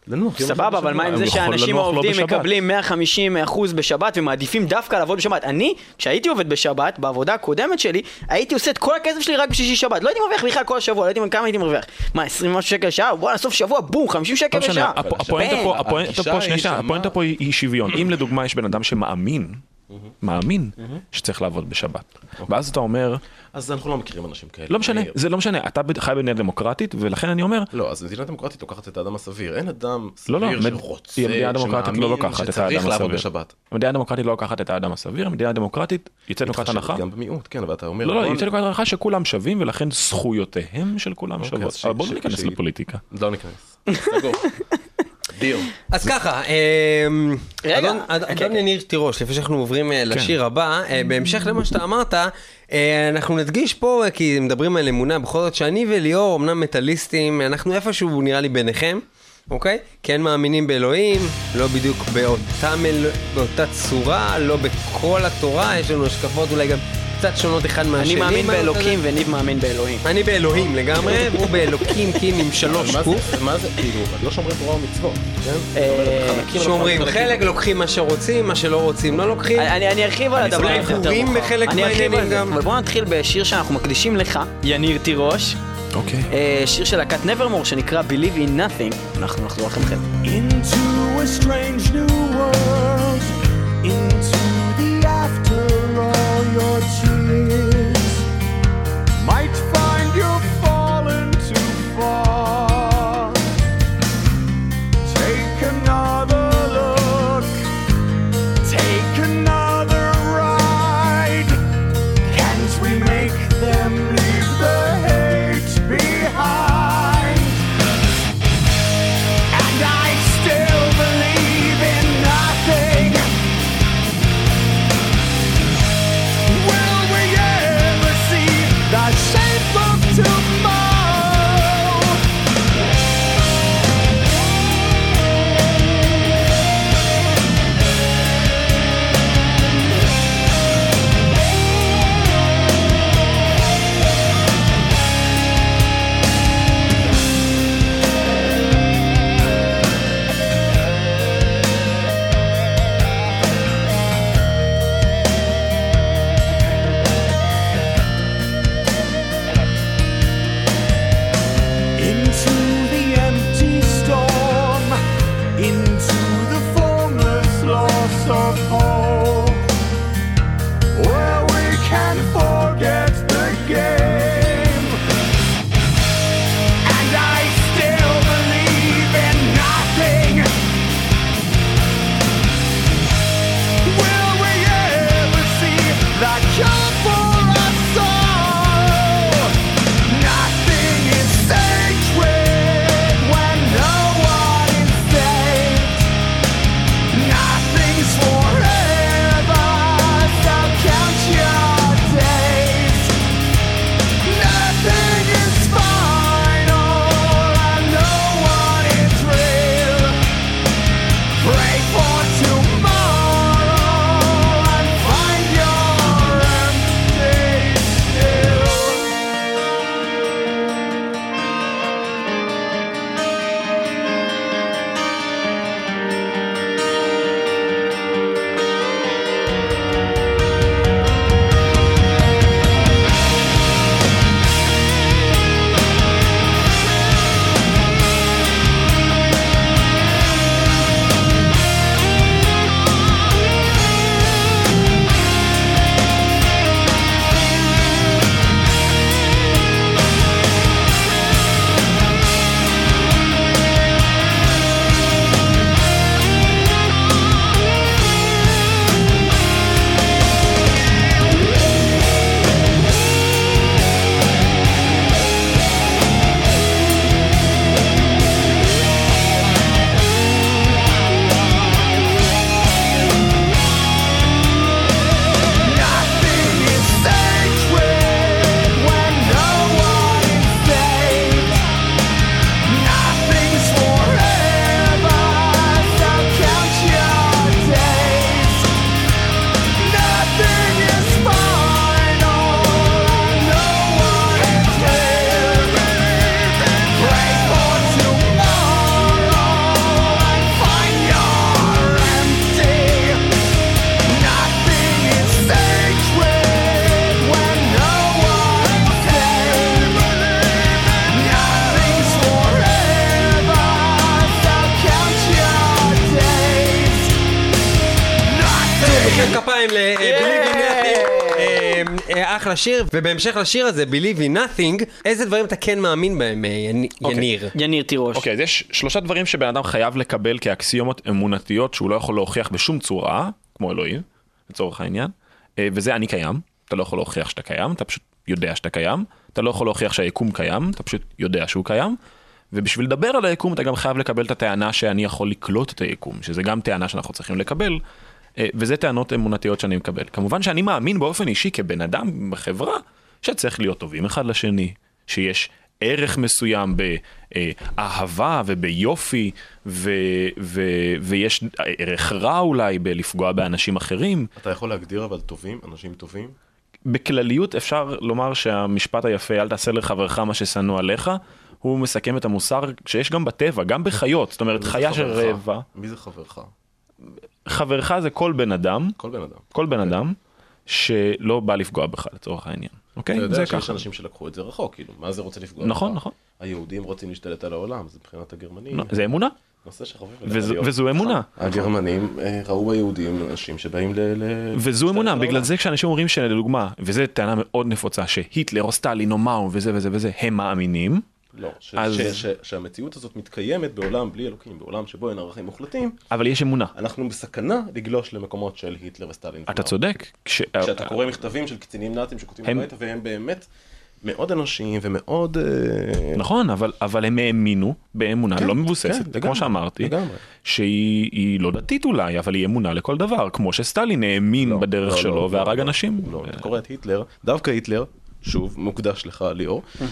Speaker 4: לנוח
Speaker 1: סבבה, אבל מה עם זה שהאנשים
Speaker 5: לו
Speaker 1: העובדים
Speaker 5: בשבת.
Speaker 1: מקבלים 150 אחוז בשבת ומעדיפים דווקא לעבוד בשבת? אני, כשהייתי עובד בשבת, בעבודה הקודמת שלי, הייתי עושה את כל הכסף שלי רק בשישי שבת. לא הייתי מרוויח בכלל כל השבוע, לא הייתי כמה הייתי מרוויח. מה, 20 ומשהו שקל לשעה? בואנה, סוף שבוע, בום, 50 שקל
Speaker 5: לא
Speaker 1: לשעה.
Speaker 5: הפ- הפואנטה פה, הפואנטה פה, שנייה, הפואנטה פה היא שוויון. אם לדוגמה יש בן אדם שמאמין, מאמין שצריך לעבוד בשבת, ואז אתה אומר,
Speaker 4: אז אנחנו לא מכירים אנשים כאלה.
Speaker 5: לא משנה. זה לא משנה, אתה חי במדינה דמוקרטית, ולכן אני אומר,
Speaker 4: לא, אז מדינה דמוקרטית לוקחת את האדם הסביר. אין אדם
Speaker 5: לא, לא,
Speaker 4: סביר שרוצה,
Speaker 5: לא
Speaker 4: שמאמין, שצריך לעבוד. בשבת.
Speaker 5: המדינה הדמוקרטית לא לוקחת את האדם הסביר, המדינה הדמוקרטית יוצאת נקודת הנחה.
Speaker 4: גם במיעוט, כן, אבל אתה אומר...
Speaker 5: לא, לא, יוצאת נקודת הנחה שכולם שווים, ולכן זכויותיהם של כולם
Speaker 4: אוקיי,
Speaker 5: שוות. אבל בואו ניכנס לפוליטיקה.
Speaker 4: לא ניכנס. דיר.
Speaker 2: אז ככה, אמ,
Speaker 1: רגע,
Speaker 2: אדון- אד-
Speaker 1: אוקיי.
Speaker 2: אדון יניר תירוש, לפני שאנחנו עוברים אה, לשיר הבא, אה, בהמשך למה שאתה אמרת, אה, אנחנו נדגיש פה, אה, כי מדברים על אמונה, בכל זאת שאני וליאור אמנם מטאליסטים, אנחנו איפשהו נראה לי ביניכם. אוקיי? כן מאמינים באלוהים, לא בדיוק באותה, מל... באותה צורה, לא בכל התורה, יש לנו השקפות אולי גם קצת שונות אחד מהשני.
Speaker 1: אני מאמין באלוקים וניב מאמין באלוהים.
Speaker 2: אני באלוהים לגמרי, הוא באלוקים קים עם שלוש
Speaker 4: מה
Speaker 2: קוף.
Speaker 4: זה, מה זה, כאילו, לא שומרים תורה ומצוות, כן?
Speaker 1: אה,
Speaker 2: שאומרים
Speaker 4: חלקים.
Speaker 2: חלק לוקחים מה שרוצים, מה שלא רוצים לא לוקחים.
Speaker 1: אני אני ארחיב על הדבר הזה מאוחר.
Speaker 2: בחלק
Speaker 1: אני ארחיב
Speaker 2: מהעניינים
Speaker 1: על זה,
Speaker 2: גם.
Speaker 1: אבל בוא נתחיל בשיר שאנחנו מקדישים לך, יניר תירוש.
Speaker 5: אוקיי.
Speaker 1: אה, שיר של להקת Nevermore שנקרא Believe in Nothing. אנחנו נחזור לכם
Speaker 6: into a strange new world,
Speaker 2: אה, אחלה שיר, ובהמשך לשיר הזה, Believe in Nothing, איזה דברים אתה כן מאמין בהם, אה, יני- יניר?
Speaker 1: יניר תירוש.
Speaker 5: אוקיי, אז יש שלושה דברים שבן אדם חייב לקבל כאקסיומות אמונתיות שהוא לא יכול להוכיח בשום צורה, כמו אלוהים, לצורך העניין, אה, וזה אני קיים, אתה לא יכול להוכיח שאתה קיים, אתה פשוט יודע שאתה קיים, אתה לא יכול להוכיח שהיקום קיים, אתה פשוט יודע שהוא קיים, ובשביל לדבר על היקום אתה גם חייב לקבל את הטענה שאני יכול לקלוט את היקום, שזה גם טענה שאנחנו צריכים לקבל, וזה טענות אמונתיות שאני מקבל. כמובן שאני מאמין באופן אישי כבן אדם בחברה, שצריך להיות טובים אחד לשני, שיש ערך מסוים באהבה וביופי, ו, ו, ויש ערך רע אולי בלפגוע באנשים אחרים.
Speaker 4: אתה יכול להגדיר אבל טובים, אנשים טובים?
Speaker 5: בכלליות אפשר לומר שהמשפט היפה, אל תעשה לחברך מה ששנוא עליך, הוא מסכם את המוסר שיש גם בטבע, גם בחיות. זאת אומרת, חיה של
Speaker 4: חברך?
Speaker 5: רעבה,
Speaker 4: מי זה חברך?
Speaker 5: חברך זה כל בן אדם,
Speaker 4: כל בן אדם.
Speaker 5: כל בן אדם, שלא בא לפגוע בך לצורך העניין. אוקיי?
Speaker 4: אתה
Speaker 5: זה
Speaker 4: יודע שיש
Speaker 5: ככה.
Speaker 4: אנשים שלקחו את זה רחוק, כאילו, מה זה רוצה לפגוע?
Speaker 5: נכון,
Speaker 4: בך?
Speaker 5: נכון.
Speaker 4: היהודים רוצים להשתלט על העולם, זה מבחינת הגרמנים.
Speaker 5: זה אמונה,
Speaker 4: נושא עליך
Speaker 5: וזו- אמונה.
Speaker 4: הגרמנים אה, ראו ביהודים אנשים שבאים ל...
Speaker 5: וזו אמונה, בגלל. זה כשאנשים אומרים שלדוגמה, וזו טענה מאוד נפוצה, שהיטלר או סטלין או מאו וזה וזה וזה, הם מאמינים,
Speaker 4: לא, ש-
Speaker 5: אז-
Speaker 4: ש- ש- שהמציאות הזאת מתקיימת בעולם בלי אלוקים, בעולם שבו אין ערכים מוחלטים,
Speaker 5: אבל יש אמונה.
Speaker 4: אנחנו בסכנה לגלוש למקומות של היטלר וסטלין.
Speaker 5: אתה. צודק. כש-
Speaker 4: כשאתה קורא מכתבים של קצינים נאצים שכותבים
Speaker 5: הם-
Speaker 4: הביתה, והם באמת מאוד אנושיים ומאוד... אה,
Speaker 5: נכון, אבל, אבל הם האמינו באמונה
Speaker 4: כן,
Speaker 5: לא מבוססת,
Speaker 4: כן,
Speaker 5: כמו
Speaker 4: לגמרי,
Speaker 5: שאמרתי,
Speaker 4: לגמרי.
Speaker 5: שהיא היא לא דתית אולי, אבל היא אמונה לכל דבר, כמו שסטלין האמין
Speaker 4: לא,
Speaker 5: בדרך
Speaker 4: לא,
Speaker 5: שלו
Speaker 4: לא,
Speaker 5: והרג
Speaker 4: לא,
Speaker 5: אנשים.
Speaker 4: לא, אתה קורא את היטלר, דווקא היטלר, שוב, מוקדש לך ליאור. אה,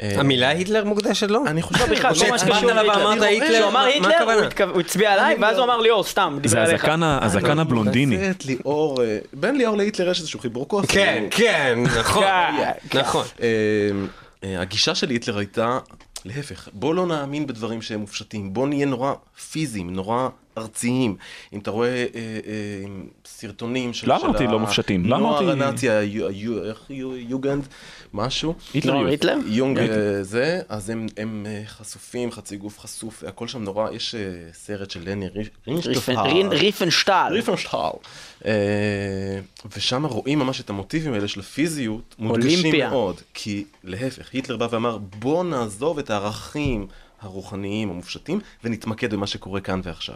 Speaker 2: המילה היטלר מוקדשת לו?
Speaker 4: אני חושב...
Speaker 1: בכלל, כל מה שקשור
Speaker 2: עליו
Speaker 1: להיטלר.
Speaker 2: ואמרת היטלר,
Speaker 1: כשהוא אמר היטלר? הוא הוא הצביע עליי, ואז הוא אמר ליאור, סתם, דיבר
Speaker 5: זה
Speaker 1: עליך.
Speaker 5: הזקן ה- הזקן הבלונדיני.
Speaker 4: ליאור, אה, בין ליאור להיטלר יש איזשהו חיבור כוס.
Speaker 2: כן, כן, נכון, נכון.
Speaker 4: אה, אה, הגישה של היטלר הייתה, להפך, בוא לא נאמין בדברים שהם מופשטים, בוא נהיה נורא פיזיים, נורא ארציים. אם אתה רואה אה, אה, סרטונים של...
Speaker 5: לא
Speaker 4: של
Speaker 5: אמרתי
Speaker 4: ה-
Speaker 5: לא מופשטים, לא
Speaker 4: נוער
Speaker 5: אמרתי-
Speaker 4: הנאצי, איך יו- יוגנד, משהו.
Speaker 5: היטלר?
Speaker 4: יונג. אה, זה, אז הם, הם חשופים, חצי גוף חשוף, הכל שם נורא, יש אה, סרט של לני
Speaker 1: ריפנשטל.
Speaker 4: ריפנשטל. ושם רואים ממש את המוטיבים האלה של הפיזיות מודגשים
Speaker 1: אולימפיה.
Speaker 4: מאוד. כי להפך, היטלר בא ואמר בוא נעזוב את הערכים הרוחניים המופשטים ונתמקד במה שקורה כאן ועכשיו.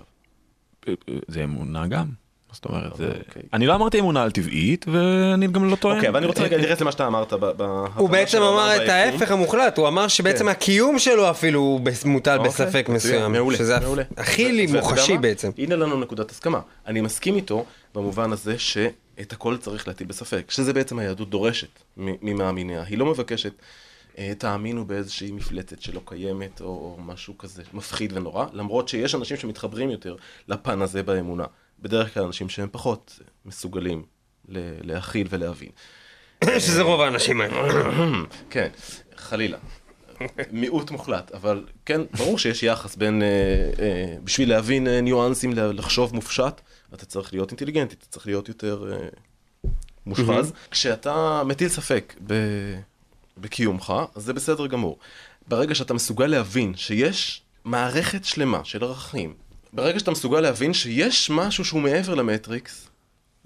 Speaker 5: זה אמונה גם. זאת אומרת, זה-
Speaker 4: אוקיי.
Speaker 5: אני לא אמרתי אמונה על טבעית, ואני גם לא טוען.
Speaker 4: אוקיי, אבל אני רוצה רגע להתייחס למה שאתה אמרת.
Speaker 2: הוא בעצם אמר את. ההפך המוחלט, הוא אמר שבעצם
Speaker 4: כן.
Speaker 2: הקיום שלו אפילו מוטל
Speaker 4: אוקיי,
Speaker 2: בספק מסוים,
Speaker 4: מעולה,
Speaker 2: שזה
Speaker 4: מעולה.
Speaker 2: הכי
Speaker 4: ו- ואתה יודע
Speaker 2: מוחשי? בעצם.
Speaker 4: הנה לנו נקודת הסכמה. אני מסכים איתו במובן הזה שאת הכל צריך להטיל בספק, שזה בעצם היהדות דורשת ממאמיניה. היא לא מבקשת, אה, תאמינו באיזושהי מפלצת שלא קיימת, או, או משהו כזה מפחיד ונורא, למרות שיש אנשים שמתחברים יותר לפן הזה באמונה. בדרך כלל אנשים שהם פחות מסוגלים להכיל ולהבין.
Speaker 2: שזה רוב האנשים האלה.
Speaker 4: כן, חלילה. מיעוט מוחלט, אבל כן, ברור שיש יחס בין, אה, אה, בשביל להבין אה, ניואנסים, לחשוב מופשט, אתה צריך להיות אינטליגנטי, אתה צריך להיות יותר אה, מושחז. כשאתה מטיל ספק ב, בקיומך, אז זה בסדר גמור. ברגע שאתה מסוגל להבין שיש מערכת שלמה של ערכים, ברגע שאתה מסוגל להבין שיש משהו שהוא מעבר למטריקס,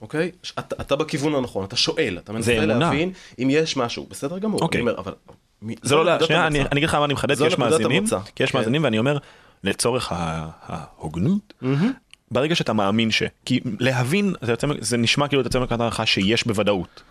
Speaker 4: אוקיי? אתה, אתה בכיוון הנכון, אתה שואל, אתה מנסה. להבין אם יש משהו, בסדר גמור.
Speaker 5: אוקיי.
Speaker 4: אני אומר, אבל...
Speaker 5: זה לא,
Speaker 4: נקודת
Speaker 5: שנייה, אני. אני אגיד לך מה אני מחדד, כי יש מאזינים. כי יש
Speaker 4: כן.
Speaker 5: מאזינים ואני אומר, לצורך ההוגנות, ברגע שאתה מאמין ש... כי להבין, זה יוצא- זה נשמע כאילו אתה יוצא מנקודת הנחה שיש בוודאות.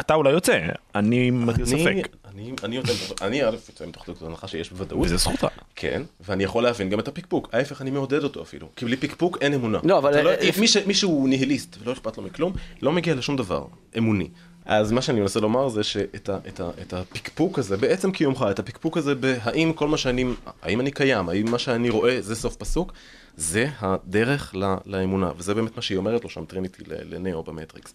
Speaker 5: אתה אולי יוצא, אני מטיל
Speaker 4: אני-
Speaker 5: ספק,
Speaker 4: אני, אני יוצא, אני א' יוצא מתוך נקודת הנחה שיש בוודאות.
Speaker 5: וזה זכותך.
Speaker 4: כן, ואני יכול להבין גם את הפקפוק. ההפך, אני מעודד אותו אפילו. כי בלי פקפוק אין אמונה.
Speaker 1: לא, אבל-
Speaker 4: אתה
Speaker 1: אה,
Speaker 4: מי, ש, מי שהוא ניהיליסט ולא אכפת לו מכלום, לא מגיע לשום דבר אמוני. אז מה שאני מנסה לומר זה שאת ה, את ה, את הפקפוק הזה, בעצם קיומך, את הפקפוק הזה בהאם כל מה שאני, האם אני קיים, האם מה שאני רואה זה סוף פסוק, זה הדרך ל, לאמונה. וזה באמת מה שהיא אומרת לו שם טריניטי לנאו במטריקס.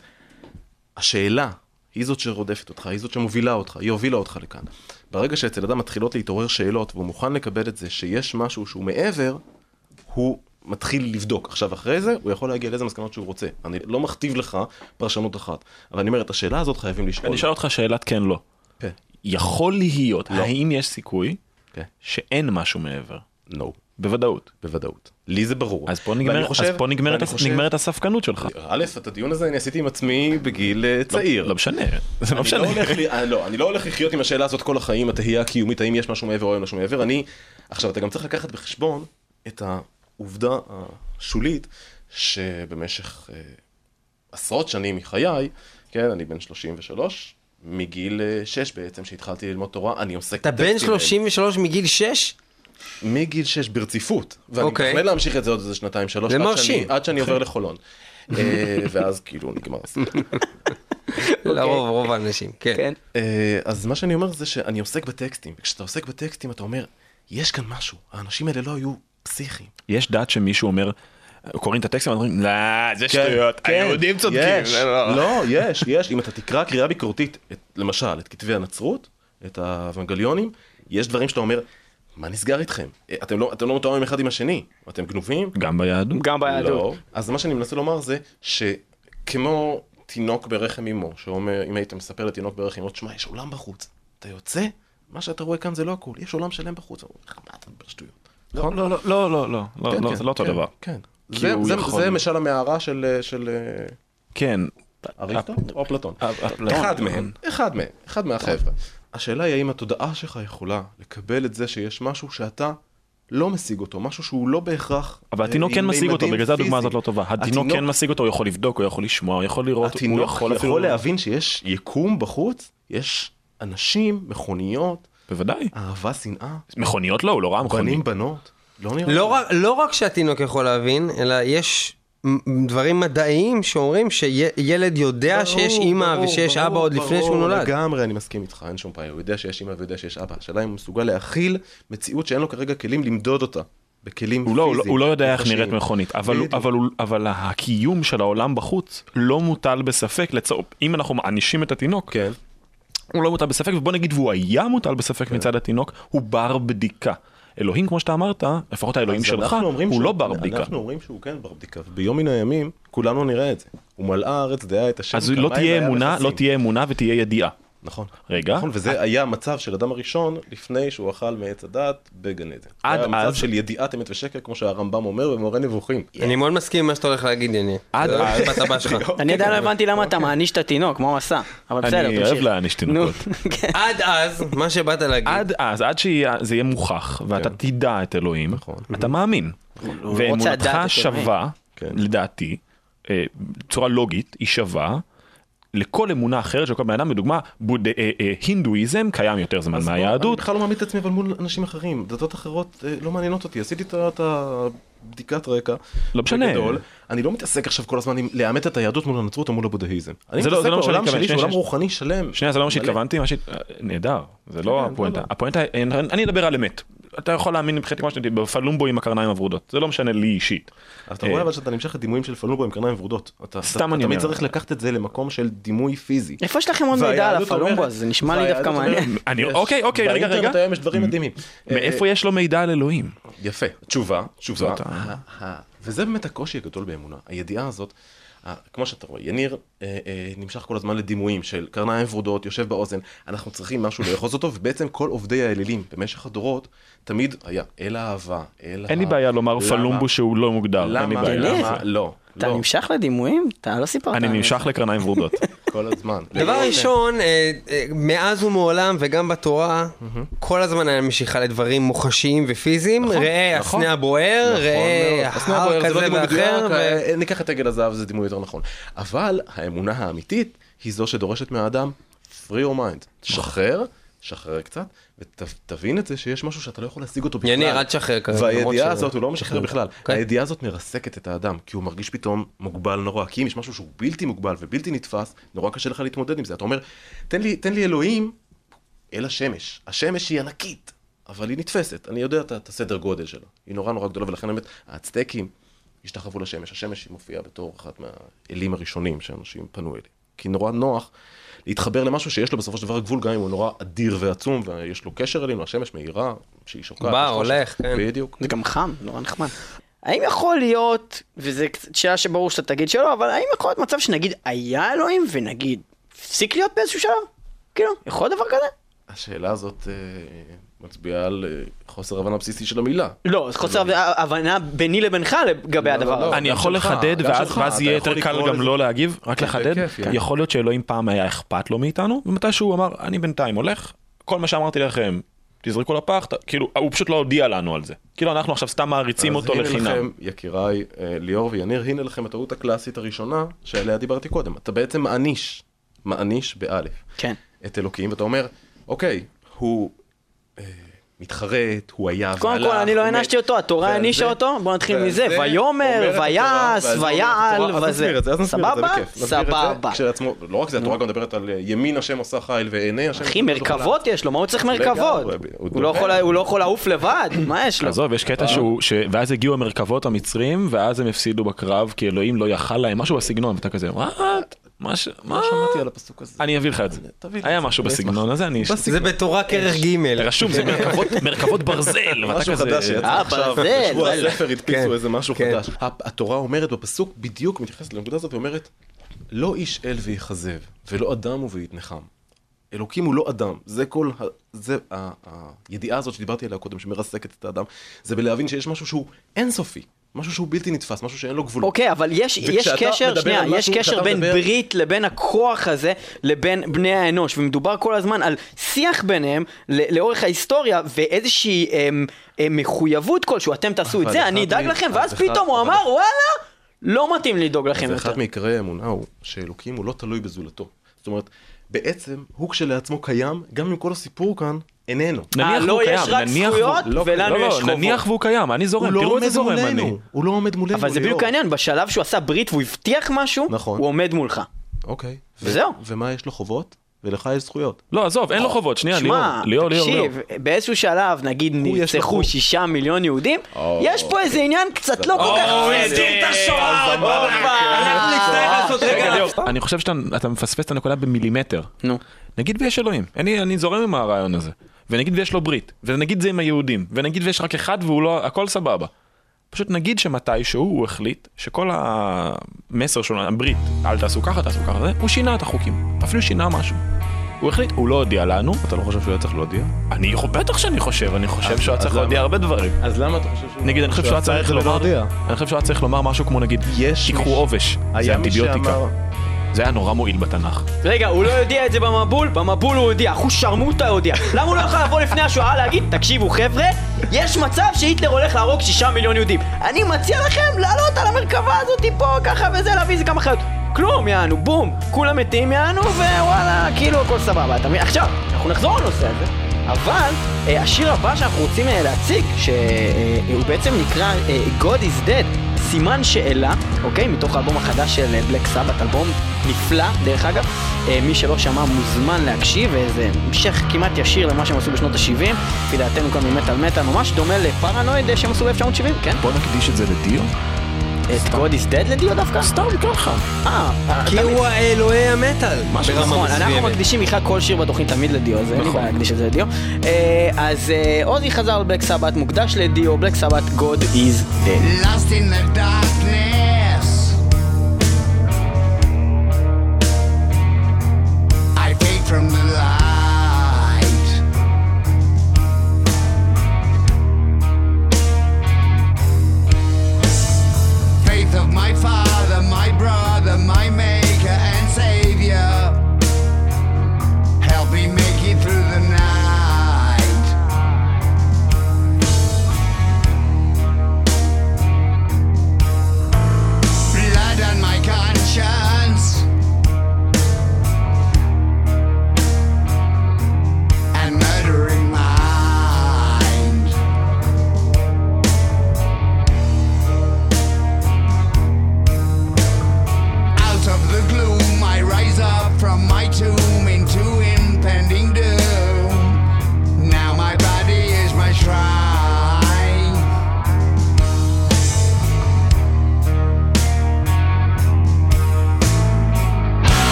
Speaker 4: השאלה היא זאת שרודפת אותך, היא זאת שמובילה אותך, היא הובילה אותך לכאן. ברגע שאצל אדם מתחילות להתעורר שאלות והוא מוכן לקבל את זה שיש משהו שהוא מעבר, הוא מתחיל לבדוק. עכשיו אחרי זה, הוא יכול להגיע לאיזה מסקנות שהוא רוצה. אני לא מכתיב לך פרשנות אחת, אבל אני אומר, את השאלה הזאת חייבים לשאול.
Speaker 5: אני אשאל אותך שאלת כן לא.
Speaker 4: כן.
Speaker 5: יכול להיות, האם יש סיכוי
Speaker 4: כן.
Speaker 5: שאין משהו מעבר?
Speaker 4: No.
Speaker 5: בוודאות.
Speaker 4: בוודאות. לי זה ברור.
Speaker 5: אז פה נגמר-
Speaker 4: חושב-
Speaker 5: אז פה נגמרת הס-
Speaker 4: חושב-
Speaker 5: נגמרת הספקנות שלך.
Speaker 4: א', את הדיון הזה אני עשיתי עם עצמי בגיל אה, צעיר.
Speaker 5: לא משנה, זה לא
Speaker 4: אני
Speaker 5: משנה.
Speaker 4: לא הולך לי- אה, לא, אני לא הולך לחיות עם השאלה הזאת כל החיים, התהייה הקיומית, האם יש משהו מעבר או אין משהו מעבר. אני, עכשיו, אתה גם צריך לקחת בחשבון את העובדה השולית, שבמשך אה, עשרות שנים מחיי, כן, אני בן 33, מגיל 6 בעצם, שהתחלתי ללמוד תורה, אני עוסק
Speaker 2: אתה בן
Speaker 4: בטקסטים האלה.
Speaker 2: 33 מגיל 6?
Speaker 4: מגיל 6 ברציפות, ואני
Speaker 2: אוקיי.
Speaker 4: מתכנן להמשיך את זה עוד איזה שנתיים שלוש, עד. שאני- עד שאני עובר לחולון. אה, ואז כאילו נגמר הסיפור.
Speaker 2: לרוב, רוב האנשים, כן.
Speaker 1: כן.
Speaker 4: אה, אז מה שאני אומר זה שאני עוסק בטקסטים, וכשאתה עוסק בטקסטים אתה אומר, יש כאן משהו, האנשים האלה לא היו פסיכיים.
Speaker 5: יש דת שמישהו אומר, קוראים את הטקסטים ואומרים, לא, זה שטויות,
Speaker 4: כן,
Speaker 5: היהודים צודקים. לא."
Speaker 4: לא, יש, יש. אם אתה תקרא קריאה ביקורתית, למשל, את כתבי הנצרות, את האוונגליונים, יש דברים שאתה אומר, מה נסגר איתכם? אה, אתם לא, אתם לא מתואמים אחד עם השני, אתם גנובים?
Speaker 5: גם ביהדות.
Speaker 1: גם ביהדות.
Speaker 4: לא. אז מה שאני מנסה לומר זה שכמו תינוק ברחם אמו, שאומר, אם היית מספר לתינוק ברחם אמו, תשמע, יש עולם בחוץ. אתה יוצא, מה שאתה רואה כאן זה לא הכול, יש עולם שלם בחוץ. הוא אומר לך, מה אתה מדבר שטויות?
Speaker 5: לא, לא, לא, לא, לא, לא, לא,
Speaker 4: כן,
Speaker 5: לא,
Speaker 4: כן,
Speaker 5: זה לא אותו
Speaker 4: כן,
Speaker 5: דבר.
Speaker 4: כן. זה- זה-
Speaker 5: יכול-
Speaker 4: זה משל המערה של של, אה,
Speaker 5: כן.
Speaker 4: אריסטו או אפלטון?
Speaker 5: אפלטון.
Speaker 4: אחד מהם, אחד מהם, אחד מהחבר'ה. השאלה היא האם התודעה שלך יכולה לקבל את זה שיש משהו שאתה לא משיג אותו, משהו שהוא לא בהכרח...
Speaker 5: אבל
Speaker 4: אה,
Speaker 5: התינוק כן משיג אותו, בגלל זה הדוגמה הזאת. לא טובה. התינוק כן משיג אותו, הוא יכול לבדוק, הוא יכול לשמוע, הוא יכול לראות, הוא
Speaker 4: התינוק
Speaker 5: יכול
Speaker 4: יכול
Speaker 5: אפילו...
Speaker 4: להבין שיש יקום בחוץ, יש אנשים, מכוניות,
Speaker 5: בוודאי.
Speaker 4: אהבה, שנאה,
Speaker 5: מכוניות לא, הוא לא ראה מכונית.
Speaker 4: בנים, בנות. לא נראה
Speaker 2: לא. רק, לא רק שהתינוק יכול להבין, אלא יש דברים מדעיים שאומרים שילד יודע
Speaker 4: ברור,
Speaker 2: שיש אימא
Speaker 4: ברור,
Speaker 2: ושיש
Speaker 4: ברור,
Speaker 2: אבא עוד לפני שהוא
Speaker 4: ברור,
Speaker 2: נולד.
Speaker 4: לגמרי, אני מסכים איתך, אין שום בעיה, הוא יודע שיש אימא ויודע שיש אבא. השאלה אם הוא מסוגל להכיל מציאות שאין לו כרגע כלים למדוד אותה. בכלים
Speaker 5: הוא לא, לא-
Speaker 4: פיזיים.
Speaker 5: הוא לא יודע איך
Speaker 4: מוחשיים.
Speaker 5: נראית מכונית, אבל. אבל, הוא- אבל הקיום של העולם בחוץ לא מוטל בספק, לצ... אם אנחנו מענישים את התינוק,
Speaker 4: כן.
Speaker 5: הוא לא מוטל בספק, ובוא נגיד והוא היה מוטל בספק מצד התינוק, הוא בר בדיקה. אלוהים, כמו שאתה אמרת, לפחות האלוהים שלך, הוא לא בר בדיקה.
Speaker 4: אנחנו אומרים שהוא כן בר בדיקה, וביום מן הימים כולנו נראה את זה. ומלאה הארץ דעה את השם.
Speaker 5: אז לא תהיה אמונה. לא תהיה אמונה ותהיה ידיעה.
Speaker 4: נכון.
Speaker 5: רגע.
Speaker 4: נכון, וזה היה המצב של אדם הראשון לפני שהוא אכל מעץ הדת בגן עדן.
Speaker 5: עד אז-
Speaker 4: מצב של ידיעת אמת ושקר, כמו שהרמב"ם אומר במורה נבוכים.
Speaker 2: אני מאוד מסכים עם מה שאתה הולך להגיד, יני.
Speaker 5: עד
Speaker 2: זה
Speaker 5: אז-
Speaker 2: המשפט הבא שלך.
Speaker 1: אני עדיין לא הבנתי למה אתה מעניש את התינוק, מה הוא עשה. אבל בסדר,
Speaker 5: אני
Speaker 1: תמשיך.
Speaker 5: אוהב להעניש תינוקות.
Speaker 1: נו, כן.
Speaker 2: עד אז, מה שבאת להגיד.
Speaker 5: עד אז, עד שזה יהיה מוכח, ואתה תדע את אלוהים,
Speaker 4: נכון.
Speaker 5: אתה מאמין. ואמונתך
Speaker 1: את.
Speaker 5: שווה,
Speaker 4: כן.
Speaker 5: לדעתי, אה, בצורה לוגית, היא שווה. לכל אמונה אחרת של כל בן אדם, לדוגמה, בוד- אה, אה, הינדואיזם קיים יותר זמן
Speaker 4: בוא, אני
Speaker 5: מהיהדות,
Speaker 4: בכלל לא מעמיד את עצמי אבל מול אנשים אחרים. דתות אחרות אה, לא מעניינות אותי. עשיתי את הבדיקת רקע.
Speaker 5: לא משנה.
Speaker 4: בגדול. אני לא מתעסק עכשיו כל הזמן עם לאמת את היהדות מול הנצרות או מול הבודהיזם. אני
Speaker 5: לא- לא
Speaker 4: מתעסק
Speaker 5: שאני
Speaker 4: בעולם
Speaker 5: מתכוון,
Speaker 4: שלי, שעולם
Speaker 5: שנייה.
Speaker 4: רוחני שלם.
Speaker 5: שנייה, זה לא מה. שהתכוונתי, מה ש... אה, נהדר, זה לא
Speaker 4: כן,
Speaker 5: הפואנטה.
Speaker 4: לא, לא.
Speaker 5: הפואנטה, אני אדבר על אמת. אתה יכול להאמין מבחינתי כמו שאתה בפלומבו עם הקרניים הוורודות, זה לא משנה לי אישית.
Speaker 4: אז אתה
Speaker 5: אה,
Speaker 4: רואה אבל שאתה נמשך לדימויים של פלובו עם קרניים ורודות. אתה
Speaker 5: סתם אני
Speaker 4: תמיד
Speaker 5: אומר.
Speaker 4: צריך לקחת את זה למקום של דימוי פיזי.
Speaker 1: איפה יש לכם עוד מידע על הפלומבו הזה? זה נשמע לי דווקא מעניין.
Speaker 5: אוקיי, אוקיי, רגע,
Speaker 4: באינטרנט
Speaker 5: רגע.
Speaker 4: היום יש דברים מדהימים.
Speaker 5: מאיפה יש לו מידע על אלוהים?
Speaker 4: יפה, תשובה, תשובה.
Speaker 5: זאת ה-
Speaker 4: ה- ה- וזה באמת הקושי הגדול באמונה. הידיעה הזאת, כמו שאתה רואה, יניר אה, אה, נמשך כל הזמן לדימויים של קרניים ורודות, יושב באוזן, אנחנו צריכים משהו לאחוז אותו, ובעצם כל עובדי האלילים במשך הדורות, תמיד היה אל האהבה, אל ה...
Speaker 5: אין לי בעיה לומר
Speaker 4: למה?
Speaker 5: פלומבו שהוא לא מוגדר, אין לי
Speaker 4: למה?
Speaker 5: בעיה.
Speaker 4: למה? לא.
Speaker 1: אתה
Speaker 4: לא.
Speaker 1: נמשך לדימויים? אתה לא סיפרת.
Speaker 5: אני. נמשך לקרניים ורודות.
Speaker 4: כל הזמן.
Speaker 2: דבר ראשון, אה, אה, מאז ומעולם וגם בתורה, כל הזמן היה משיכה לדברים מוחשיים ופיזיים. ראה
Speaker 4: נכון.
Speaker 2: הסנה הבוער,
Speaker 4: נכון
Speaker 2: ראה הר
Speaker 4: לא
Speaker 2: כזה ואחר.
Speaker 4: אה, ניקח את עגל הזהב, זה דימוי יותר נכון. אבל האמונה האמיתית היא זו שדורשת מהאדם free your mind. תשחרר, שחרר קצת, ותבין את זה שיש משהו שאתה לא יכול להשיג אותו בכלל.
Speaker 2: יניר, אל תשחרר למרות
Speaker 4: והידיעה הזאת, הוא לא משחרר בכלל.
Speaker 2: אוקיי.
Speaker 4: הידיעה הזאת מרסקת את האדם, כי הוא מרגיש פתאום מוגבל נורא. כי אם יש משהו שהוא בלתי מוגבל ובלתי נתפס, נורא קשה לך להתמודד עם זה. אתה אומר, תן לי, תן לי אלוהים אל השמש. השמש היא ענקית, אבל היא נתפסת. אני יודע את, הסדר גודל שלה. היא נורא נורא גדולה, ולכן באמת, האצטקים השתחוו לשמש. השמש היא מופיעה בתור אחת מהאלים הראשונים שאנשים פנו אליהם. כי נורא נוח להתחבר למשהו שיש לו בסופו של דבר גבול, גם אם הוא נורא אדיר ועצום, ויש לו קשר אלינו, השמש מאירה, שהיא שוקעת.
Speaker 2: בא. הולך, כן.
Speaker 4: בדיוק.
Speaker 1: זה גם חם, נורא נחמד. האם יכול להיות, וזה קצת שאלה שברור שאתה תגיד שלא, אבל האם יכול להיות מצב שנגיד היה אלוהים ונגיד הפסיק להיות באיזשהו שלב? כאילו, יכול להיות דבר כזה?
Speaker 4: השאלה הזאת אה, מצביע על אה, חוסר הבנה בסיסי של המילה.
Speaker 1: לא, חוסר הבנה ביני לבינך לגבי
Speaker 4: לא,
Speaker 1: הדבר
Speaker 4: לא,
Speaker 1: הזה.
Speaker 5: אני יכול לחדד, ואז יהיה יותר קל גם לא להגיב, רק
Speaker 4: כן,
Speaker 5: לחדד. יכול להיות שאלוהים פעם היה אכפת לו מאיתנו, ומתי שהוא אמר, אני בינתיים הולך, כל מה שאמרתי לכם, תזרקו לפח, כאילו, הוא פשוט לא הודיע לנו על זה. כאילו, אנחנו עכשיו סתם מעריצים אותו
Speaker 4: אז הנה
Speaker 5: לחינם.
Speaker 4: לכם, יקיריי, אה, ליאור ויניר, הנה לכם הטעות הקלאסית הראשונה שעליה דיברתי קודם. אתה בעצם מעניש, מעניש באלף,
Speaker 1: כן.
Speaker 4: את אלוקים, ואתה אומר, אוקיי, הוא מתחרט, הוא היה והלך.
Speaker 1: קודם כל, אני לא הענשתי. אותו, התורה
Speaker 4: ועל
Speaker 1: הענישה
Speaker 4: זה-
Speaker 1: אותו, בוא נתחיל מזה,
Speaker 4: זה
Speaker 1: ויאמר, ויעש, ויעל, וזה.
Speaker 4: נסביר את זה, אז נסביר את זה,
Speaker 1: סבבה? סבבה.
Speaker 4: כשלעצמו, לא רק זה, התורה גם מדברת על אה, ימין השם עושה חיל ועיני השם...
Speaker 1: אחי, מרכבות יש לו, מה הוא צריך מרכבות?
Speaker 4: הוא
Speaker 1: לא. יכול- הוא לא יכול לעוף לבד, מה יש לו?
Speaker 5: עזוב, יש קטע שהוא, ש- ואז הגיעו המרכבות המצרים, ואז הם הפסידו בקרב, כי אלוהים לא יכל להם, משהו בסגנון, ואתה כזה, וואט? מה ש... מה?
Speaker 4: לא שמעתי על הפסוק הזה.
Speaker 5: אני אביא לך את זה.
Speaker 4: תביא לי
Speaker 5: היה משהו. בסגנון הזה, אני...
Speaker 2: זה בתורה כרך ג'
Speaker 5: רשום, זה מרכבות- מרכבות ברזל,
Speaker 4: משהו. חדש שיצא
Speaker 1: אה,
Speaker 4: עכשיו, בשבוע. הספר
Speaker 2: כן,
Speaker 4: הדפיסו איזה משהו
Speaker 2: כן.
Speaker 4: חדש. ה- התורה אומרת בפסוק, בדיוק מתייחסת לנקודה הזאת, ואומרת, לא איש אל ויכזב, ולא אדם וביתנחם. אלוקים הוא לא אדם, זה כל, ה- זה ה- הידיעה הזאת שדיברתי עליה קודם, שמרסקת את האדם, זה בלהבין שיש משהו שהוא אינסופי, משהו שהוא בלתי נתפס, משהו שאין לו גבולות.
Speaker 1: אוקיי, אבל יש, יש קשר, שנייה,
Speaker 4: על
Speaker 1: יש
Speaker 4: משהו,
Speaker 1: קשר בין
Speaker 4: מדבר-
Speaker 1: ברית לבין הכוח הזה לבין בני האנוש, ומדובר כל הזמן על שיח ביניהם לאורך ההיסטוריה ואיזושהי אמ, אמ, מחויבות כלשהו, אתם תעשו את זה,
Speaker 4: אחד
Speaker 1: אני אדאג
Speaker 4: מ-
Speaker 1: לכם,
Speaker 4: אז
Speaker 1: ואז
Speaker 4: אחד-
Speaker 1: פתאום הוא אמר, וואלה, לא מתאים לדאוג לכם יותר.
Speaker 4: אחד מעיקרי האמונה הוא שאלוקים הוא לא תלוי בזולתו. זאת אומרת, בעצם הוא כשלעצמו קיים, גם אם כל הסיפור כאן איננו.
Speaker 5: נניח
Speaker 1: אה, לא,
Speaker 5: קיים,
Speaker 1: יש רק
Speaker 5: נניח
Speaker 1: זכויות
Speaker 5: לא,
Speaker 1: ולנו
Speaker 5: לא,
Speaker 1: יש
Speaker 5: לא,
Speaker 1: חובות.
Speaker 5: נניח והוא קיים, אני זורם,
Speaker 4: לא
Speaker 5: תראו איזה זורם אני.
Speaker 4: הוא לא עומד מולנו,
Speaker 1: אבל זה בדיוק. העניין, בשלב שהוא עשה ברית והוא הבטיח משהו,
Speaker 4: נכון.
Speaker 1: הוא עומד מולך.
Speaker 4: אוקיי. ו-
Speaker 1: וזהו.
Speaker 4: ומה יש לו חובות? ולך יש זכויות.
Speaker 5: לא, עזוב, אין לו חובות, שנייה, ליאור, ליאור, ליאור.
Speaker 1: תקשיב, באיזשהו שלב, נגיד נרצחו. שישה מיליון יהודים. יש פה איזה עניין קצת לא כל כך...
Speaker 5: הוא. הזכיר את השואה עוד. רגע, ליאור, אני חושב שאתה אתה מפספס את הנקודה במילימטר.
Speaker 1: נו.
Speaker 5: נגיד ויש אלוהים, אני, אני זורם עם הרעיון הזה, ונגיד ויש לו ברית, ונגיד זה עם היהודים, ונגיד ויש רק אחד והוא לא, הכל סבבה. פשוט נגיד שמתישהו הוא החליט שכל המסר שלו, הברית, אל תעשו ככה, תעשו ככה, זה, הוא שינה את החוקים, אפילו שינה משהו. הוא החליט, הוא לא הודיע לנו,
Speaker 4: אתה לא חושב שהוא היה צריך להודיע?
Speaker 5: אני בטח שאני חושב, אני חושב שהוא היה צריך? להודיע הרבה דברים.
Speaker 4: אז למה אתה חושב שהוא...
Speaker 5: נגיד, אני חושב שהוא היה צריך לומר, אני חושב שהוא היה צריך לומר משהו כמו נגיד,
Speaker 4: יש
Speaker 5: תיקחו עובש, זה אנטיביוטיקה. זה היה נורא מועיל בתנ"ך.
Speaker 1: רגע, הוא לא יודע את זה במבול? במבול הוא הודיע, אחוז שרמוטה הודיע. למה הוא לא יכול לבוא לפני השואה להגיד, תקשיבו חבר'ה, יש מצב שהיטלר הולך להרוג שישה מיליון יהודים. אני מציע לכם לעלות על המרכבה הזאת פה, ככה וזה, להביא איזה כמה חיות. כלום, יענו, בום, כולם מתים יענו, ווואלה, כאילו הכל סבבה, אתה מבין? עכשיו, אנחנו נחזור לנושא הזה, אבל אה, השיר הבא שאנחנו רוצים אה, להציג, שהוא בעצם נקרא אה, God is Dead, סימן שאלה, אוקיי? מתוך האלבום החדש של בלק סבת, אלבום נפלא, דרך אגב. אה, מי שלא שמע מוזמן להקשיב, אה, זה המשך כמעט ישיר למה שהם עשו בשנות ה-70, לפי דעתנו כאן ממטאל מטאל, ממש דומה לפרנואיד אה, שהם עשו ב-1970, כן?
Speaker 5: בוא נקדיש את זה לדיו.
Speaker 1: את God is Dead לדיו דווקא?
Speaker 5: סתם, ככה.
Speaker 1: אה,
Speaker 2: כי הוא האלוהי המטאל. ברמה
Speaker 1: נכון, אנחנו. מקדישים בכלל כל שיר בתוכנית תמיד לדיו, אז אין לי
Speaker 5: נכון.
Speaker 1: בעיה להקדיש את זה לדיו. אה, אז אה, עוזי חזר לבלק סבת, מוקדש לדיו, בלק סבת, God is Dead.
Speaker 7: Lost in the darkness. I fade from the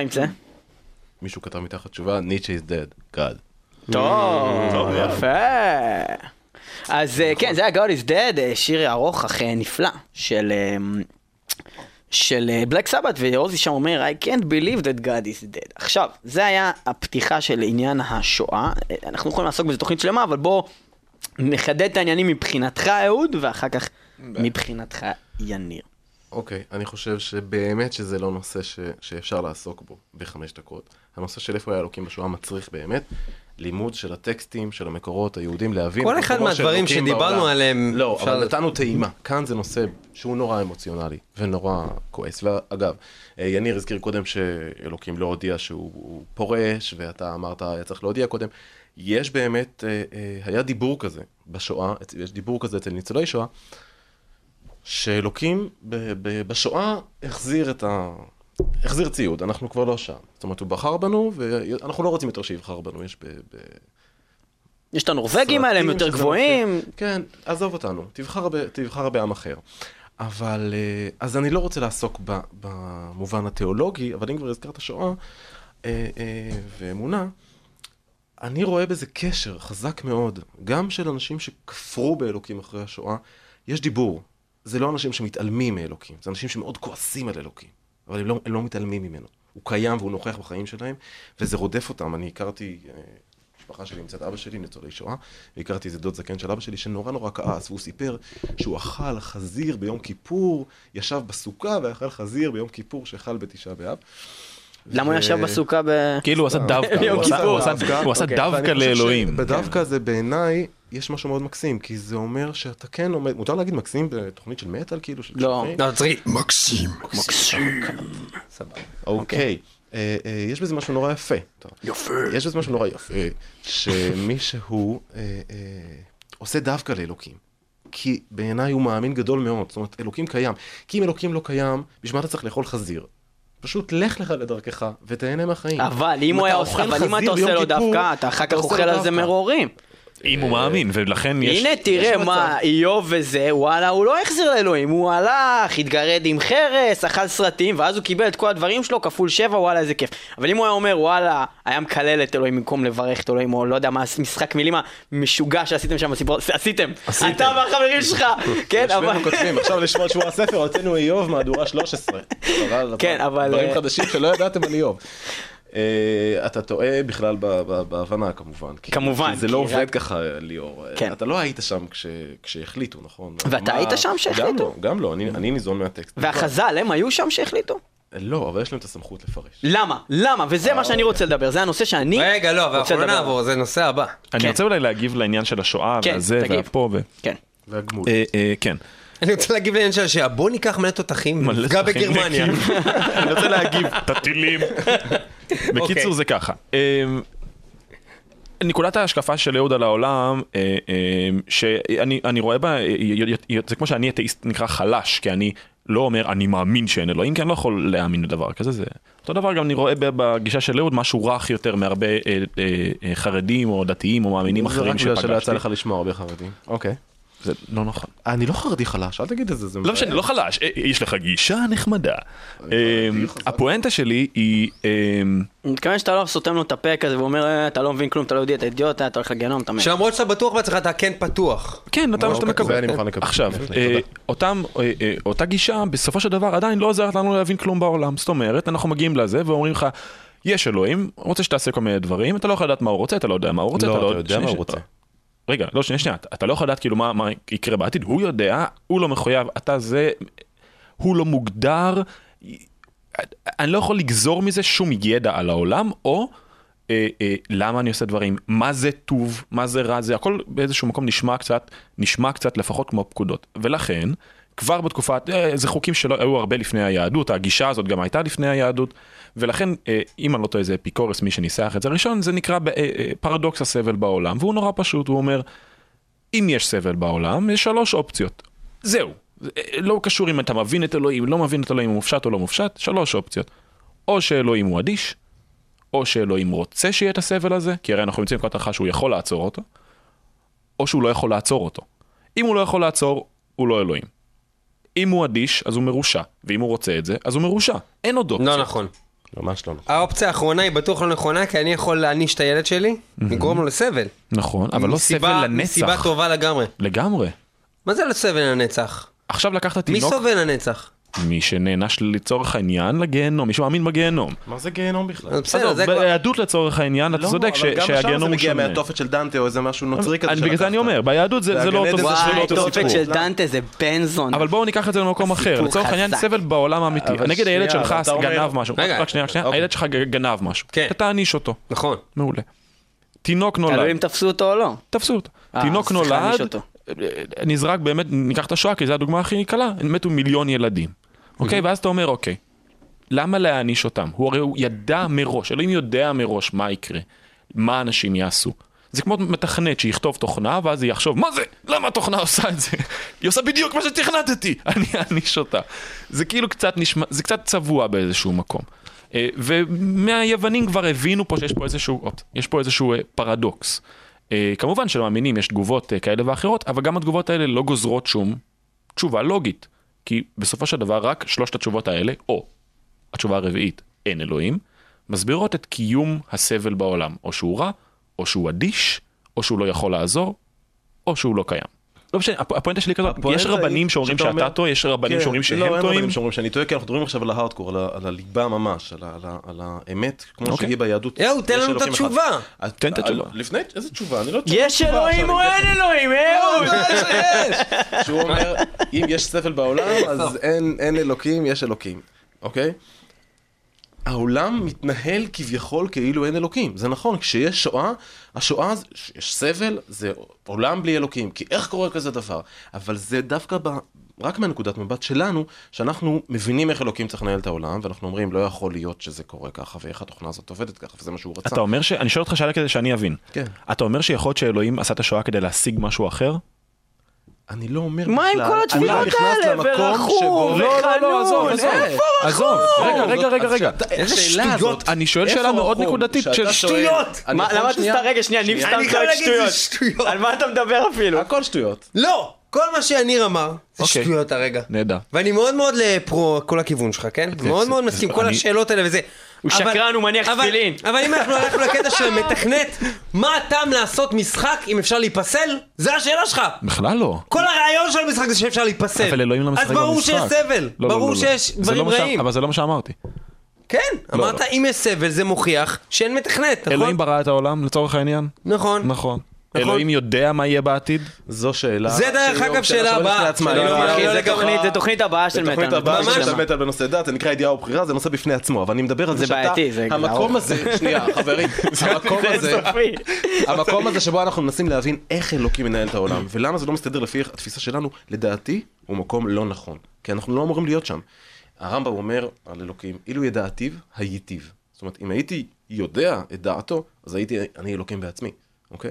Speaker 1: מה עם זה?
Speaker 4: מישהו כתב מתחת תשובה, ניטשה is dead, God.
Speaker 1: טוב, יפה. אז אה, כן, זה היה God is Dead, אה, שיר ארוך אך אה, נפלא של... של בלק סבת, ועוזי שם אומר, I can't believe that God is dead. עכשיו, זה היה הפתיחה של עניין השואה. אה, אנחנו יכולים לעסוק בזה תוכנית שלמה, אבל בוא נחדד את העניינים מבחינתך, אהוד, ואחר כך מבחינתך, יניר.
Speaker 4: אוקיי, אני חושב שבאמת שזה לא נושא ש... שאפשר לעסוק בו בחמש דקות. הנושא של איפה היה אלוקים בשואה מצריך באמת לימוד של הטקסטים, של המקורות היהודים, להבין...
Speaker 2: כל אחד מהדברים שדיברנו
Speaker 4: בעולם.
Speaker 2: עליהם,
Speaker 4: לא,
Speaker 2: אפשר
Speaker 4: אבל נתנו טעימה. כאן זה נושא שהוא נורא אמוציונלי ונורא כועס. ואגב, אה, יניר הזכיר קודם שאלוקים לא הודיע שהוא הוא פורש, ואתה אמרת, היה צריך להודיע קודם. יש באמת, אה, אה, היה דיבור כזה בשואה, יש דיבור כזה אצל ניצולי שואה, שאלוקים בשואה החזיר את ה... החזיר ציוד, אנחנו כבר לא שם. זאת אומרת, הוא בחר בנו, ואנחנו לא רוצים יותר שיבחר בנו, יש ב... ב...
Speaker 1: יש את הנורבגים האלה, הם יותר גבוהים.
Speaker 4: כן, עזוב אותנו, תבחר, ב, תבחר בעם אחר. אבל, אה, אז אני לא רוצה לעסוק ב, במובן התיאולוגי, אבל אם כבר הזכרת שואה אה, אה, ואמונה, אני רואה בזה קשר חזק מאוד, גם של אנשים שכפרו באלוקים אחרי השואה, יש דיבור. זה לא אנשים שמתעלמים מאלוקים, זה אנשים שמאוד כועסים על אלוקים, אבל הם לא, הם לא מתעלמים ממנו. הוא קיים והוא נוכח בחיים שלהם, וזה רודף אותם. אני הכרתי, אה, משפחה שלי מצד אבא שלי, ניצולי שואה, והכרתי איזה דוד זקן של אבא שלי שנורא נורא כעס, והוא סיפר שהוא אכל חזיר ביום כיפור, ישב בסוכה ואכל חזיר ביום כיפור שאכל בתשעה באב.
Speaker 1: למה הוא ישב בסוכה ב...
Speaker 5: כאילו הוא עשה דווקא,
Speaker 1: יום
Speaker 5: הוא עשה-
Speaker 1: אוקיי.
Speaker 5: דווקא
Speaker 4: חושב
Speaker 5: לאלוהים.
Speaker 4: שבדווקא זה בעיניי, יש משהו מאוד מקסים, כי זה אומר שאתה כן עומד, מותר להגיד מקסים בתוכנית של מטאל, כאילו? של
Speaker 1: לא.
Speaker 2: לא, צריך...
Speaker 4: אוקיי. אה, אה, יש בזה משהו נורא יפה. יפה. יש בזה משהו נורא יפה, שמישהו אה, עושה דווקא לאלוקים. כי בעיניי הוא מאמין גדול מאוד, זאת אומרת, אלוקים קיים. כי אם אלוקים לא קיים, בשביל מה אתה צריך לאכול חזיר? פשוט לך לך לדרכך ותהנה מהחיים.
Speaker 1: אבל אם הוא היה
Speaker 4: אוכל
Speaker 1: אבל אם אתה עושה לו דווקא, אתה אחר כך אוכל על זה. מרורים.
Speaker 5: אם הוא מאמין, ולכן יש...
Speaker 1: הנה תראה. מה, איוב וזה, וואלה, הוא לא החזיר לאלוהים, הוא הלך, התגרד עם חרס, אכל סרטים, ואז הוא קיבל את כל הדברים שלו, כפול שבע, וואלה, איזה כיף. אבל אם הוא היה אומר, וואלה, היה מקלל את אלוהים במקום לברך את אלוהים, או לא יודע מה, משחק מילים המשוגע שעשיתם שם בסיפור, עשיתם, אתה והחברים שלך, כן, אבל...
Speaker 4: עכשיו לשמוע שבוע הספר, הוצאנו איוב מהדורה 13. אבל-
Speaker 1: כן, אבל,
Speaker 4: דברים
Speaker 1: אה,
Speaker 4: חדשים שלא ידעתם על איוב. אה, אתה טועה בכלל ב- ב- בהבנה כמובן. כי-
Speaker 1: כמובן,
Speaker 4: כי זה
Speaker 1: כי
Speaker 4: לא
Speaker 1: רק-
Speaker 4: עובד ככה, ליאור. אה,
Speaker 1: כן.
Speaker 4: אתה לא היית שם כש- כשהחליטו, נכון?
Speaker 1: ואתה
Speaker 4: מה-
Speaker 1: היית שם כשהחליטו?
Speaker 4: גם לא, גם לא, אני- אני ניזון מהטקסט.
Speaker 1: והחז"ל, הם היו שם שהחליטו?
Speaker 4: לא, אבל יש להם את הסמכות לפרש.
Speaker 1: למה? למה? וזה מה שאני רוצה לדבר, זה הנושא שאני
Speaker 2: רגע, לא, אבל
Speaker 1: רוצה
Speaker 2: אנחנו לא
Speaker 1: לדבר.
Speaker 2: נעבור, זה נושא הבא.
Speaker 5: אני
Speaker 1: כן.
Speaker 5: רוצה אולי להגיב לעניין של השואה,
Speaker 1: כן,
Speaker 5: והזה,
Speaker 1: תגיב.
Speaker 5: והפה, ו...
Speaker 1: כן.
Speaker 4: והגמול.
Speaker 5: אה, אה, כן.
Speaker 2: אני רוצה להגיב לעניין של השאלה, בוא ניקח מלא תותחים
Speaker 5: תותחים
Speaker 2: בגרמניה.
Speaker 5: אני רוצה להגיב, את הטילים. בקיצור. זה ככה. אמ, נקודת ההשקפה של אהוד על העולם, אה, אה, שאני אני רואה בה, אה, זה כמו שאני אתאיסט נקרא חלש, כי אני לא אומר אני מאמין שאין אלוהים, כי אני לא יכול להאמין לדבר כזה, זה אותו דבר גם אני רואה בגישה של אהוד משהו רך יותר מהרבה אה, חרדים או דתיים או מאמינים
Speaker 4: זה
Speaker 5: אחרים
Speaker 4: רק בגלל שלא יצא
Speaker 5: שפגשתי.
Speaker 4: לך לשמוע הרבה חרדים. אוקיי.
Speaker 5: זה לא נכון.
Speaker 4: אני לא חרדי חלש, אל תגיד את זה.
Speaker 5: לא. משנה, לא חלש, אה, יש לך גישה נחמדה.
Speaker 4: חזק.
Speaker 5: הפואנטה שלי היא,
Speaker 1: אני מתכוון שאתה לא סותם לו את הפה כזה ואומר, "אה, אתה לא מבין כלום, אתה לא יודע, אתה אידיוט, אתה הולך לגיהנום, אתה מת.
Speaker 2: שלמרות שאתה בטוח בעצמך, אתה כן פתוח.
Speaker 5: כן, אתה מה שאתה
Speaker 4: זה אני
Speaker 5: מקבל.
Speaker 4: מוכן לקבל.
Speaker 5: עכשיו, אה, אה, אה, אותה גישה בסופו של דבר עדיין לא עוזרת לנו להבין כלום בעולם. זאת אומרת, אנחנו מגיעים לזה ואומרים לך, יש אלוהים, רוצה שתעשה כל מיני דברים, אתה לא יכול לדעת מה הוא רוצה, אתה לא יודע מה הוא רוצה,
Speaker 4: לא,
Speaker 5: אתה
Speaker 4: אתה יודע מה הוא רוצה.
Speaker 5: רגע, לא, שנייה, שנייה, אתה- לא יכול לדעת כאילו מה, מה יקרה בעתיד, הוא יודע, הוא לא מחויב, אתה זה, הוא לא מוגדר, אני לא יכול לגזור מזה שום ידע על העולם, או אה, אה, למה אני עושה דברים, מה זה טוב, מה זה רע, זה הכל באיזשהו מקום נשמע קצת, נשמע קצת לפחות כמו פקודות. ולכן, כבר בתקופת, אה, זה חוקים שלא היו הרבה לפני היהדות, הגישה הזאת גם הייתה לפני היהדות, ולכן, אה, אם אני לא טועה, זה אפיקורס, מי שניסח את זה ראשון, זה נקרא אה, פרדוקס הסבל בעולם, והוא נורא פשוט, הוא אומר, אם יש סבל בעולם, יש שלוש אופציות. זהו. זה, לא קשור אם אתה מבין את אלוהים, לא מבין את אלוהים, הוא מופשט או לא מופשט, שלוש אופציות. או שאלוהים הוא אדיש, או שאלוהים רוצה שיהיה את הסבל הזה, כי הרי אנחנו נמצאים בנקודת הנחה שהוא יכול לעצור אותו, או שהוא לא יכול לעצור אותו. אם הוא לא יכול לעצור, הוא לא אלוהים. אם הוא אדיש, אז הוא מרושע, ואם הוא רוצה את זה, אז הוא מרושע. אין עוד אופציה.
Speaker 2: לא נכון.
Speaker 4: ממש לא נכון.
Speaker 2: האופציה האחרונה היא בטוח לא נכונה, כי אני יכול להעניש את הילד שלי, לגרום לו לסבל.
Speaker 5: נכון, אבל לא סבל לנצח.
Speaker 2: מסיבה טובה לגמרי.
Speaker 5: לגמרי.
Speaker 2: מה זה לא סבל לנצח?
Speaker 5: עכשיו לקחת
Speaker 2: מי
Speaker 5: תינוק,
Speaker 2: סובל לנצח?
Speaker 5: מי שנענש לצורך העניין לגיהנום, מי שמאמין בגיהנום.
Speaker 4: מה זה גיהנום בכלל?
Speaker 2: בסדר, זה כבר...
Speaker 5: ביהדות לצורך העניין, אתה
Speaker 4: לא,
Speaker 5: צודק ש-
Speaker 4: אבל גם שם זה
Speaker 5: שהגיהנום הוא
Speaker 4: מגיע
Speaker 5: שונה.
Speaker 4: מהתופת של דנטה או איזה משהו נוצרי כזה
Speaker 5: אני- בגלל זה אני
Speaker 4: שלקחת.
Speaker 5: אומר, ביהדות זה זה לא אותו
Speaker 4: עדן זה
Speaker 1: וואי, תופת
Speaker 4: סיפור.
Speaker 1: של דנטה זה בנזון.
Speaker 5: אבל בואו ניקח את זה למקום אחר,
Speaker 1: סיפור
Speaker 5: לצורך העניין. סבל בעולם האמיתי, נגיד הילד
Speaker 4: שנייה,
Speaker 5: שלך גנב משהו,
Speaker 2: רגע,
Speaker 5: רק שנייה, רק שנייה,
Speaker 4: אוקיי.
Speaker 5: הילד שלך גנב משהו. אתה תעניש אותו,
Speaker 2: נכון.
Speaker 5: מעולה. תינוק
Speaker 1: תלוי אם
Speaker 5: נולד,
Speaker 1: תפסו אותו או לא.
Speaker 5: תפסו אותו,
Speaker 1: אה,
Speaker 5: תינוק נולד, נזרק באמת, ניקח את השואה כי זו הדוגמה הכי קלה, מתו מיליון ילדים, אוקיי, ואז אתה אומר אוקיי, למה להעניש אותם? הוא הרי הוא ידע מראש, אלוהים יודע מראש מה יקרה, מה אנשים יעשו. זה כמו מתכנת שיכתוב תוכנה, ואז היא יחשוב, מה זה? למה התוכנה עושה את זה? היא עושה בדיוק מה שתכנתתי, אני אעניש אותה. זה כאילו קצת נשמע, זה קצת צבוע באיזשהו מקום. אה, ומהיוונים כבר הבינו פה שיש פה איזשהו, יש פה איזשהו אה, פרדוקס. אה, כמובן שלמאמינים יש תגובות אה, כאלה ואחרות, אבל גם התגובות האלה לא גוזרות שום תשובה לוגית. כי בסופו של דבר רק שלושת התשובות האלה, או התשובה הרביעית, אין אלוהים, מסבירות את קיום הסבל בעולם, או שהוא רע, או שהוא אדיש, או שהוא לא יכול לעזור, או שהוא לא קיים. לא משנה, הפ- הפואנטה שלי כזאת, יש רבנים שאומרים
Speaker 4: שאתה
Speaker 5: טועה, יש רבנים
Speaker 4: כן,
Speaker 5: שאומרים
Speaker 4: לא,
Speaker 5: שהם
Speaker 4: אין
Speaker 5: טועים.
Speaker 4: רבנים שאומרים שאני טועה, כי אנחנו מדברים עכשיו על ההארדקור, על הליבה ממש, על האמת, כמו
Speaker 5: אוקיי.
Speaker 4: שהיא ביהדות.
Speaker 2: יאו, תן
Speaker 4: יש
Speaker 2: לנו את. התשובה.
Speaker 5: תן את
Speaker 4: אה,
Speaker 5: התשובה.
Speaker 4: לפני, איזה תשובה? אני לא
Speaker 1: יש
Speaker 4: תשובה
Speaker 1: אלוהים
Speaker 4: עכשיו,
Speaker 1: או
Speaker 4: אני
Speaker 1: אין אלוהים, אהוד?
Speaker 4: שהוא אומר, אם יש סבל בעולם, אז אין, אין אלוקים, יש אלוקים, אוקיי? העולם מתנהל כביכול כאילו אין אלוקים, זה נכון, כשיש שואה, השואה, יש סבל, זה עולם בלי אלוקים, כי איך קורה כזה דבר? אבל זה דווקא ב... רק מהנקודת מבט שלנו, שאנחנו מבינים איך אלוקים צריך לנהל את העולם, ואנחנו אומרים, לא יכול להיות שזה קורה ככה, ואיך התוכנה הזאת עובדת ככה, וזה מה שהוא רצה.
Speaker 5: אתה אומר ש... אני שואל אותך שאלה כדי שאני אבין.
Speaker 4: כן.
Speaker 5: אתה אומר שיכול להיות שאלוהים עשה את השואה כדי להשיג משהו אחר?
Speaker 4: אני לא אומר
Speaker 1: מה עם
Speaker 4: בכלל,
Speaker 1: כל התפילות האלה? ורחום,
Speaker 5: לא, לא, לא, עזוב,
Speaker 1: וחנון. איפה
Speaker 5: עזוב, רגע, רגע, רגע, רגע. איזה שטויות. אני שואל שאלה מאוד? נקודתית
Speaker 2: שטויות!
Speaker 1: למה אתה? סתם, רגע, שנייה, ניב סתם
Speaker 2: אני יכול
Speaker 1: צועק שטויות. על מה אתה מדבר אפילו?
Speaker 4: הכל שטויות.
Speaker 2: לא! כל מה שניר אמר, זה
Speaker 5: אוקיי.
Speaker 2: שטויות הרגע.
Speaker 5: נהדר.
Speaker 2: ואני מאוד מאוד לפרו כל הכיוון שלך, כן? מאוד מאוד מסכים, כל השאלות האלה וזה.
Speaker 1: הוא
Speaker 2: אבל-
Speaker 1: שקרן, הוא מניח
Speaker 2: אבל-
Speaker 1: תפילין.
Speaker 2: אבל אם אנחנו הלכנו לקטע של המתכנת, מה הטעם לעשות משחק אם אפשר להיפסל? זה השאלה שלך!
Speaker 5: בכלל לא.
Speaker 2: כל הרעיון של המשחק זה שאפשר להיפסל.
Speaker 5: אבל אלוהים לא משחק
Speaker 2: אז ברור
Speaker 5: במשחק.
Speaker 2: שיש סבל,
Speaker 5: לא, לא,
Speaker 2: ברור
Speaker 5: לא, לא.
Speaker 2: שיש דברים
Speaker 5: לא
Speaker 2: רעים.
Speaker 5: אבל זה לא מה שאמרתי.
Speaker 2: כן, אמרת. אם יש סבל זה מוכיח שאין מתכנת, נכון?
Speaker 5: אלוהים ברא את העולם לצורך העניין?
Speaker 2: נכון.
Speaker 5: נכון.
Speaker 2: נכון.
Speaker 5: אלוהים יודע מה יהיה בעתיד?
Speaker 4: זו שאלה.
Speaker 2: זה דרך אגב שאלה הבאה. לא,
Speaker 1: זה. תוכנית- זה הבאה של
Speaker 4: זה
Speaker 1: מטאל.
Speaker 4: תוכנית הבאה. של מטאל בנושא דת, זה נקרא ידיעה ובחירה, זה נושא בפני עצמו, אבל אני מדבר על זה
Speaker 1: זה
Speaker 4: שאתה,
Speaker 1: בעייתי, זה
Speaker 4: המקום. הזה, שנייה, חברים, המקום
Speaker 1: זה
Speaker 4: הזה. המקום הזה שבו אנחנו מנסים להבין איך אלוקים מנהל את העולם, ולמה זה לא מסתדר לפי התפיסה שלנו, לדעתי, הוא מקום לא נכון, כי אנחנו לא אמורים להיות שם. הרמב"ם אומר על אלוקים, אילו ידעתיו, הייתיו. זאת אומרת, אם הייתי יודע את דעתו, אז הייתי אני אלוקים בעצמי, אוקיי?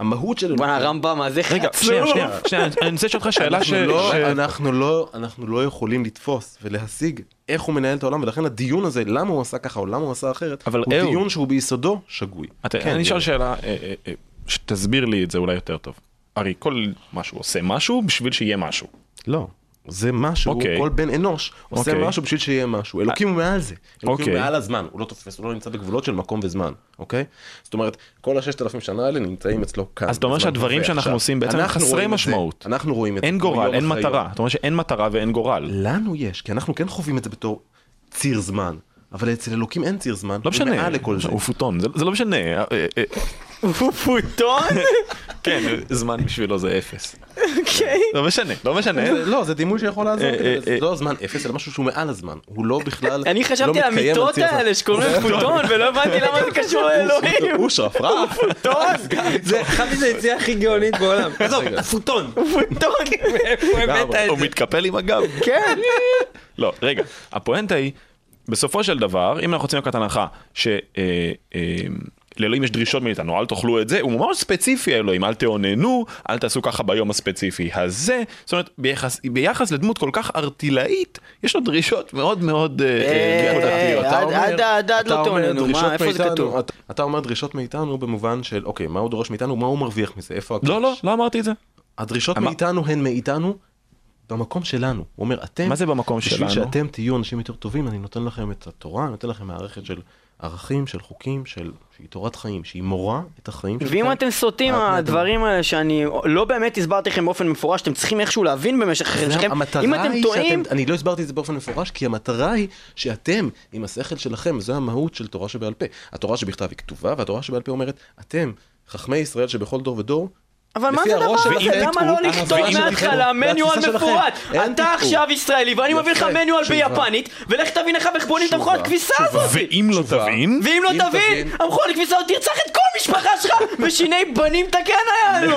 Speaker 4: המהות של אלוקים...
Speaker 1: בואנה הרמב"ם, מה זה
Speaker 5: רגע, שנייה,
Speaker 1: חצוף.
Speaker 5: שנייה, שנייה, אני רוצה לשאול אותך שאלה ש...
Speaker 4: אנחנו לא,
Speaker 5: ש-
Speaker 4: אנחנו, לא, אנחנו לא יכולים לתפוס ולהשיג איך הוא מנהל את העולם, ולכן הדיון הזה, למה הוא עשה ככה או למה הוא עשה אחרת,
Speaker 5: אבל
Speaker 4: הוא. דיון שהוא ביסודו שגוי.
Speaker 5: אתה-
Speaker 4: כן,
Speaker 5: אני אשאל. שאלה, אה, אה, אה, שתסביר לי את זה אולי יותר טוב. הרי כל משהו עושה משהו בשביל שיהיה משהו.
Speaker 4: לא. זה משהו,
Speaker 5: אוקיי.
Speaker 4: כל בן אנוש עושה
Speaker 5: אוקיי.
Speaker 4: משהו בשביל שיהיה משהו. אלוקים הוא מעל זה. אלוקים הוא
Speaker 5: אוקיי.
Speaker 4: מעל הזמן, הוא לא תופס, הוא לא נמצא בגבולות של מקום וזמן, אוקיי? זאת אומרת, כל הששת אלפים שנה האלה נמצאים אצלו כאן.
Speaker 5: אז אתה אומר שהדברים. שאנחנו
Speaker 4: עכשיו,
Speaker 5: עושים בעצם חסרי
Speaker 4: את זה,
Speaker 5: משמעות.
Speaker 4: אנחנו רואים את זה.
Speaker 5: אין גורל, אין מטרה. אתה אומר שאין מטרה ואין גורל.
Speaker 4: לנו יש, כי אנחנו כן חווים את זה בתור ציר זמן. אבל אצל אלוקים אין ציר זמן,
Speaker 5: לא
Speaker 4: הוא
Speaker 5: משנה,
Speaker 4: מעל לכל זה.
Speaker 5: הוא פוטון, זה זה לא משנה. אה, אה, אה,
Speaker 1: הוא פוטון?
Speaker 5: כן, זמן בשבילו זה אפס.
Speaker 1: אוקיי.
Speaker 5: לא משנה, לא משנה.
Speaker 4: לא, זה דימוי שיכול לעזור,
Speaker 5: אה, אה,
Speaker 4: זה לא זמן אפס, אלא משהו שהוא מעל הזמן. הוא לא בכלל,
Speaker 1: אני
Speaker 4: לא
Speaker 1: חשבתי על
Speaker 4: מתקיים
Speaker 1: המיטות. האלה שקוראים להם פוטון ולא הבנתי למה זה קשור לאלוהים.
Speaker 4: הוא שרפרף.
Speaker 2: זה חשבתי שזה היציאה הכי גאונית בעולם. עזוב. פוטון.
Speaker 1: פוטון.
Speaker 2: מאיפה הבאת את
Speaker 5: הוא? מתקפל עם הגב.
Speaker 1: כן.
Speaker 5: לא, רגע, הפואנטה היא, בסופו של דבר, אם אנחנו רוצים לקחת הנחה שלאלוהים יש דרישות מאיתנו, אל תאכלו את זה, הוא ממש ספציפי האלוהים, אל תאוננו, אל תעשו ככה ביום הספציפי הזה, זאת אומרת, ביחס, ביחס לדמות כל כך ארטילאית, יש לו דרישות מאוד מאוד אה, אה,
Speaker 1: עד- לא תאוננו, איפה זה
Speaker 4: מאיתנו-
Speaker 1: כתוב?
Speaker 4: אתה- אומר דרישות מאיתנו במובן של, אוקיי, מה הוא דורש מאיתנו, מה הוא מרוויח מזה, איפה הקש?
Speaker 5: לא, לא, לא אמרתי את זה.
Speaker 4: הדרישות
Speaker 5: אמר-
Speaker 4: מאיתנו הן מאיתנו במקום שלנו. הוא אומר, אתם,
Speaker 5: מה זה במקום
Speaker 4: בשביל
Speaker 5: שלנו?
Speaker 4: שאתם תהיו אנשים יותר טובים, אני נותן לכם את התורה, אני נותן לכם מערכת של ערכים, של חוקים, של, שהיא תורת חיים, שהיא מורה את החיים שלכם.
Speaker 1: ואם אתם סוטים מהדברים האלה שאני לא באמת הסברתי לכם באופן מפורש, אתם צריכים איכשהו להבין במשך החיים שלכם. אם אתם טועים,
Speaker 4: אני לא הסברתי את זה באופן מפורש, כי המטרה היא שאתם, עם השכל שלכם, זו המהות של תורה שבעל פה. התורה שבכתב היא כתובה, והתורה שבעל פה אומרת, אתם, חכמי ישראל שבכל דור ודור,
Speaker 1: אבל מה זה הדבר הזה? למה לא לכתוב מההתחלה מניואל מפורט? אתה. עכשיו ישראלי ואני מביא לך מניואל. ביפנית, ולך תבין איך איך בונים את המכונת כביסה הזאת.
Speaker 5: ואם לא. תבין,
Speaker 1: ואם לא תבין, המכונת כביסה הזאת תרצח את כל המשפחה שלך, ושיני בנים תקן היה לנו.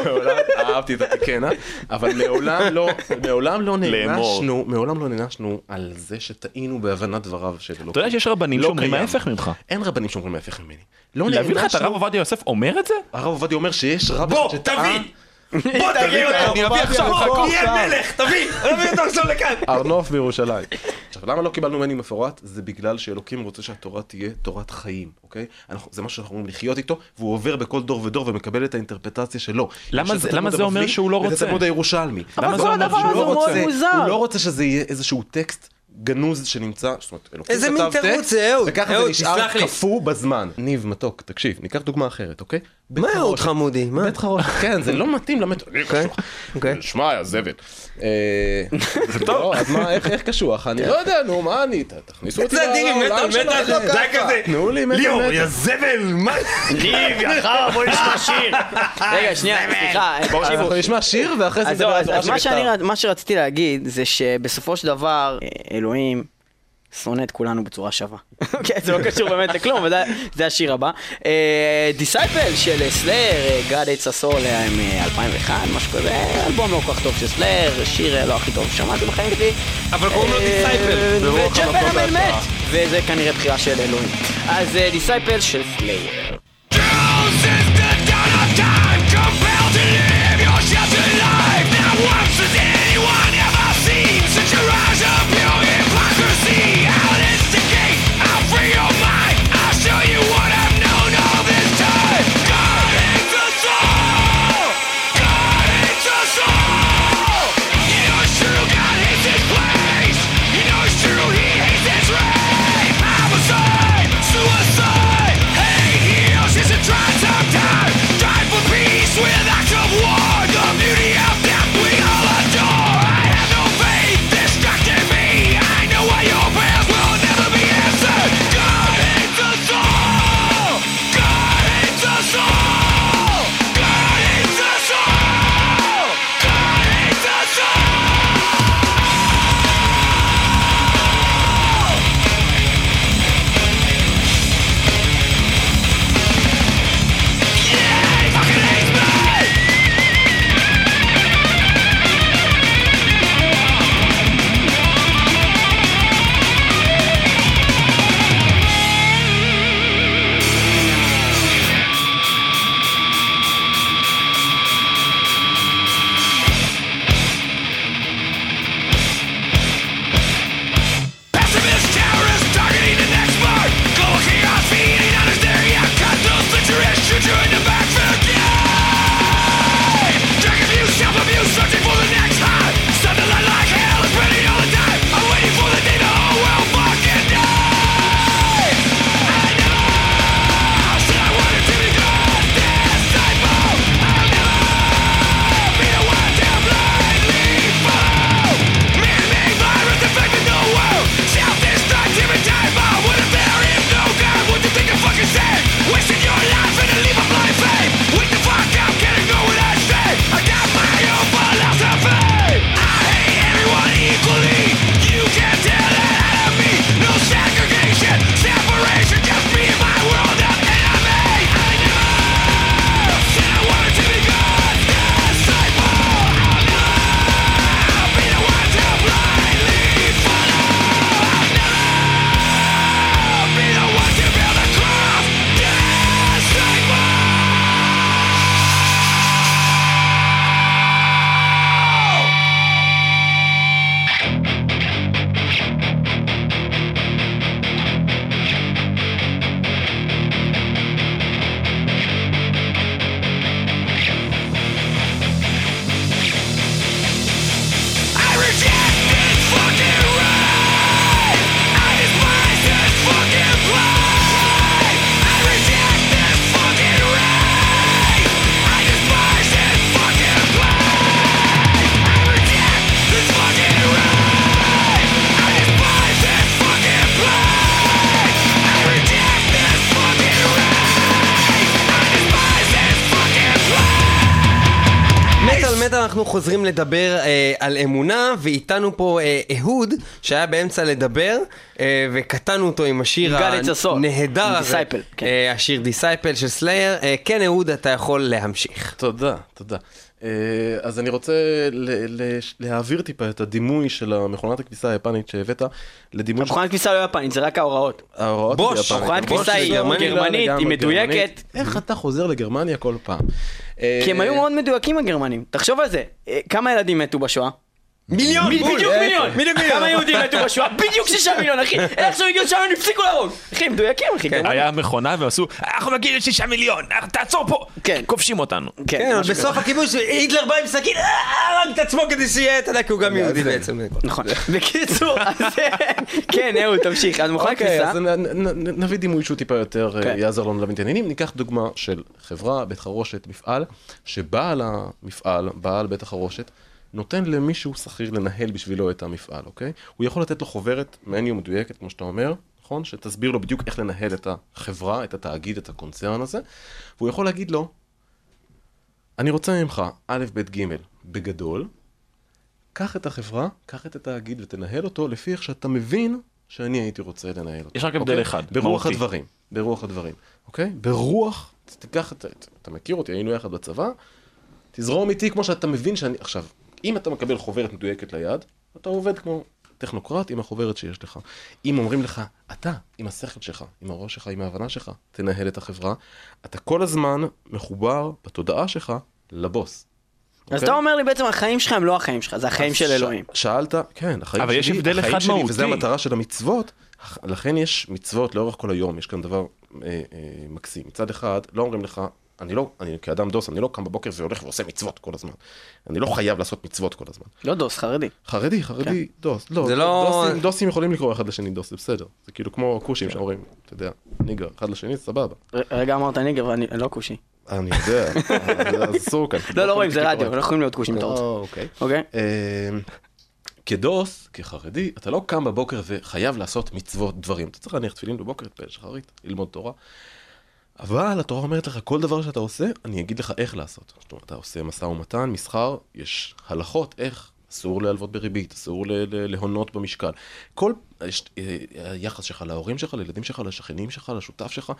Speaker 4: אהבתי את התיקנה, אבל מעולם לא, מעולם לא. נענשנו, מעולם לא נענשנו על זה שטעינו בהבנת דבריו של אלוקים.
Speaker 5: אתה יודע שיש רבנים
Speaker 4: לא
Speaker 5: שאומרים. ההפך ממך.
Speaker 4: אין רבנים שאומרים ההפך ממני. לא
Speaker 5: להביא לך את הרב עובדיה יוסף אומר את זה?
Speaker 4: הרב עובדיה אומר שיש רב שטען...
Speaker 2: בוא תביא אותו!
Speaker 4: אני אביא עכשיו, חכו.
Speaker 2: תהיה מלך, תביא! תביא אותו עכשיו לכאן!
Speaker 4: ארנוף בירושלים. עכשיו, למה לא קיבלנו ממני מפורט? זה בגלל שאלוקים רוצה שהתורה תהיה תורת חיים, אוקיי? אנחנו, זה משהו שאנחנו אומרים לחיות איתו, והוא עובר בכל דור ודור ומקבל את האינטרפרטציה שלו.
Speaker 5: למה זה-
Speaker 4: התלמוד
Speaker 5: למה זה אומר שהוא לא
Speaker 4: ואת
Speaker 5: רוצה?
Speaker 4: התלמוד הירושלמי.
Speaker 1: אבל
Speaker 5: למה
Speaker 1: כל
Speaker 5: זה אומר
Speaker 1: הדבר
Speaker 5: שהוא
Speaker 1: הזה
Speaker 5: לא
Speaker 1: הוא מאוד
Speaker 5: רוצה?
Speaker 1: מוזר.
Speaker 4: הוא לא רוצה שזה יהיה איזשהו טקסט גנוז שנמצא, זאת אומרת, אלוקים
Speaker 2: איזה
Speaker 4: כתב
Speaker 2: מין תירוץ
Speaker 4: טקסט,
Speaker 2: זה, אהוד?
Speaker 4: וככה זה נשאר. קפוא בזמן. ניב מתוק, תקשיב, ניקח דוגמה אחרת, אוקיי?
Speaker 2: מה
Speaker 4: חרושת.
Speaker 2: חמודי? מה?
Speaker 4: בית חרושת, כן, זה לא מתאים למת...
Speaker 2: אוקיי, אוקיי.
Speaker 4: שמע, יא זבל. אה, טוב. אז מה, איך איך קשוח? אני לא יודע, נו, מה אני? תכניסו אותי
Speaker 2: זה
Speaker 4: לעולם שלכם
Speaker 2: מטאל, זה היה. כזה.
Speaker 4: תנו לי מטאל
Speaker 2: ליאור. יא זבל, מה?
Speaker 1: ניב, יחר, בוא נשמע שיר. רגע, שנייה, סליחה,
Speaker 4: אז
Speaker 1: תקשיבו.
Speaker 4: אנחנו נשמע שיר ואחרי זה
Speaker 1: אז מה שרציתי להגיד זה שבסופו של דבר אה, אלוהים שונא את כולנו בצורה שווה. כן, זה לא קשור באמת לכלום, אבל זה- זה השיר הבא. Disciple של Slayer, God Hates Us All אה, מ-2001, משהו כזה, אלבום לא כל כך טוב של Slayer, שיר אה, לא הכי טוב ששמעתי בחיים שלי.
Speaker 2: אבל קוראים לו
Speaker 1: אה, וג'ף הנמן מת. וזה כנראה בחירה של אלוהים. אז Disciple של Slayer.
Speaker 8: Suicide,
Speaker 2: חוזרים לדבר אה, על אמונה, ואיתנו פה אה, אהוד, שהיה באמצע לדבר, אה, וקטענו אותו עם השיר. הנהדר הזה,
Speaker 1: Disciple, כן.
Speaker 2: אה, השיר Disciple של סלייר. אה, כן אהוד, אתה יכול להמשיך.
Speaker 4: תודה, תודה. אה, אז אני רוצה להעביר טיפה את הדימוי של המכונת הכביסה היפנית שהבאת לדימוי
Speaker 1: המכונת כביסה לא יפנית, זה רק ההוראות.
Speaker 4: ההוראות
Speaker 2: בוש,
Speaker 4: ביפנית.
Speaker 1: מכונת
Speaker 4: בוש
Speaker 1: כביסה
Speaker 4: זה
Speaker 1: היא
Speaker 4: גרמנית,
Speaker 1: היא מדויקת.
Speaker 4: איך אתה חוזר לגרמניה כל פעם? אה,
Speaker 1: כי הם היו מאוד מדויקים הגרמנים. תחשוב על זה, אה, כמה ילדים מתו בשואה?
Speaker 2: מיליון!
Speaker 1: בדיוק
Speaker 2: בול,
Speaker 1: מיליון!
Speaker 2: בדיוק מיליון!
Speaker 1: כמה יהודים מתו בשואה? בדיוק שישה מיליון אחי! איך שהם הגיעו שם הם הפסיקו להרוג! אחי, הם מדויקים אחי. גרמנים.
Speaker 5: היה מכונה והם עשו, אנחנו מגיעים לשישה מיליון, תעצור פה!
Speaker 1: כן.
Speaker 5: כובשים אותנו.
Speaker 2: כן,
Speaker 1: משהו
Speaker 2: בסוף הכיבוש היטלר בא עם סכין, אה, הרג את עצמו כדי שיהיה, אתה יודע, כי הוא גם יהודי בעצם.
Speaker 1: נכון. בקיצור, אז כן, אהוד, תמשיך. אז מכונת
Speaker 4: אוקיי,
Speaker 1: כביסה.
Speaker 4: אז נביא דימוי שהוא טיפה יותר אה,
Speaker 1: כן.
Speaker 4: יעזור לנו להבין את העניינים. ניקח דוגמה של חברה, בית חרושת, מפעל, שבעל המפעל, בעל בית החרושת, נותן למישהו שכיר לנהל בשבילו את המפעל, אוקיי? הוא יכול לתת לו חוברת מניו מדויקת, כמו שאתה אומר, נכון? שתסביר לו בדיוק איך לנהל את החברה, את התאגיד, את הקונצרן הזה, והוא יכול להגיד לו, אני רוצה ממך א', ב', ג', בגדול, קח את החברה, קח את התאגיד ותנהל אותו לפי איך שאתה מבין שאני הייתי רוצה לנהל אותו.
Speaker 5: יש רק הבדל
Speaker 4: אוקיי?
Speaker 5: אחד,
Speaker 4: ברוח
Speaker 5: מהותי.
Speaker 4: הדברים, ברוח הדברים, אוקיי? ברוח, תיקח את, את- אתה מכיר אותי, היינו יחד בצבא, תזרום איתי כמו שאתה מבין שאני, עכשיו, אם אתה מקבל חוברת מדויקת ליד, אתה עובד כמו טכנוקרט עם החוברת שיש לך. אם אומרים לך, אתה, עם השכל שלך, עם הראש שלך, עם ההבנה שלך, תנהל את החברה, אתה כל הזמן מחובר בתודעה שלך לבוס.
Speaker 1: אז
Speaker 4: אוקיי?
Speaker 1: אתה אומר לי בעצם החיים שלך הם לא החיים שלך, זה החיים של
Speaker 4: ש-
Speaker 1: אלוהים.
Speaker 4: שאלת, כן, החיים
Speaker 5: אבל
Speaker 4: שלי,
Speaker 5: יש הבדל אחד
Speaker 4: שלי,
Speaker 5: מהותי.
Speaker 4: וזה המטרה של המצוות, לכן יש מצוות לאורך כל היום, יש כאן דבר אה, אה, מקסים. מצד אחד, לא אומרים לך, אני לא, אני כאדם דוס, אני לא קם בבוקר והולך ועושה מצוות כל הזמן. אני לא חייב לעשות מצוות כל הזמן.
Speaker 1: לא דוס, חרדי.
Speaker 4: חרדי, חרדי, דוס, לא,
Speaker 2: זה לא-
Speaker 4: דוסים, דוסים יכולים לקרוא אחד לשני דוס, זה בסדר. זה כאילו כמו כושים שאומרים, אתה יודע, nigger, אחד לשני, סבבה.
Speaker 1: רגע אמרת nigger ואני אני לא כושי.
Speaker 4: אני יודע, אז אסור כאן.
Speaker 1: לא, לא רואים, זה רדיו, לא יכולים להיות כושים אם אתה רוצה.
Speaker 4: אוקיי.
Speaker 1: אוקיי?
Speaker 4: אמ, כדוס, כחרדי, אתה לא קם בבוקר וחייב לעשות מצוות דברים. אתה צריך להניח תפילין בבוקר, להתפלל שחרית, ללמוד תורה. אבל התורה אומרת לך, כל דבר שאתה עושה, אני אגיד לך איך לעשות. זאת אומרת, אתה עושה משא ומתן, מסחר, יש הלכות איך. אסור להלוות בריבית, אסור להונות במשקל. כל אה, היחס שלך להורים שלך, לילדים שלך, לשכנים שלך, לשותף שלך,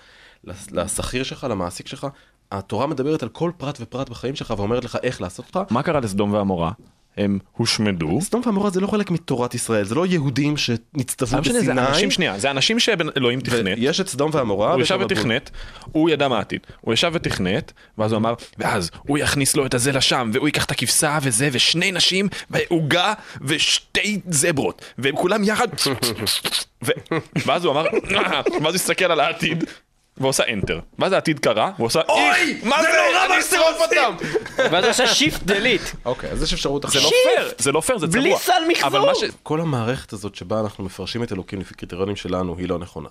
Speaker 4: לשכיר שלך, למעסיק שלך, התורה מדברת על כל פרט ופרט בחיים שלך ואומרת לך איך לעשות אותך.
Speaker 5: מה קרה לסדום ועמורה? הם הושמדו.
Speaker 4: סדום ועמורה זה לא חלק מתורת ישראל, זה לא יהודים שנצטוו
Speaker 5: לא משנה, זה
Speaker 4: בסיני.
Speaker 5: אנשים שנייה, זה אנשים שאלוהים תכנת.
Speaker 4: יש את סדום ועמורה.
Speaker 5: הוא ישב. ותכנת, הוא ידע מה העתיד, הוא ישב ותכנת, ואז הוא אמר, ואז הוא יכניס לו את הזה לשם, והוא ייקח את הכבשה וזה, ושני נשים, ועוגה, ושתי זברות, והם כולם יחד. ואז הוא אמר, ואז הוא הסתכל על העתיד, ועושה enter, ואז העתיד קרה, והוא עושה, אוי, מה זה נורא, אני אשרוף אותם!
Speaker 1: ואז עשה shift delete.
Speaker 4: אוקיי, אז יש אפשרות
Speaker 5: זה
Speaker 4: אחרת.
Speaker 5: לא פייר, זה לא פייר, זה צבוע.
Speaker 1: בלי סל מחזור.
Speaker 5: אבל מה ש...
Speaker 4: כל המערכת הזאת שבה אנחנו מפרשים את אלוקים לפי קריטריונים שלנו היא לא נכונה.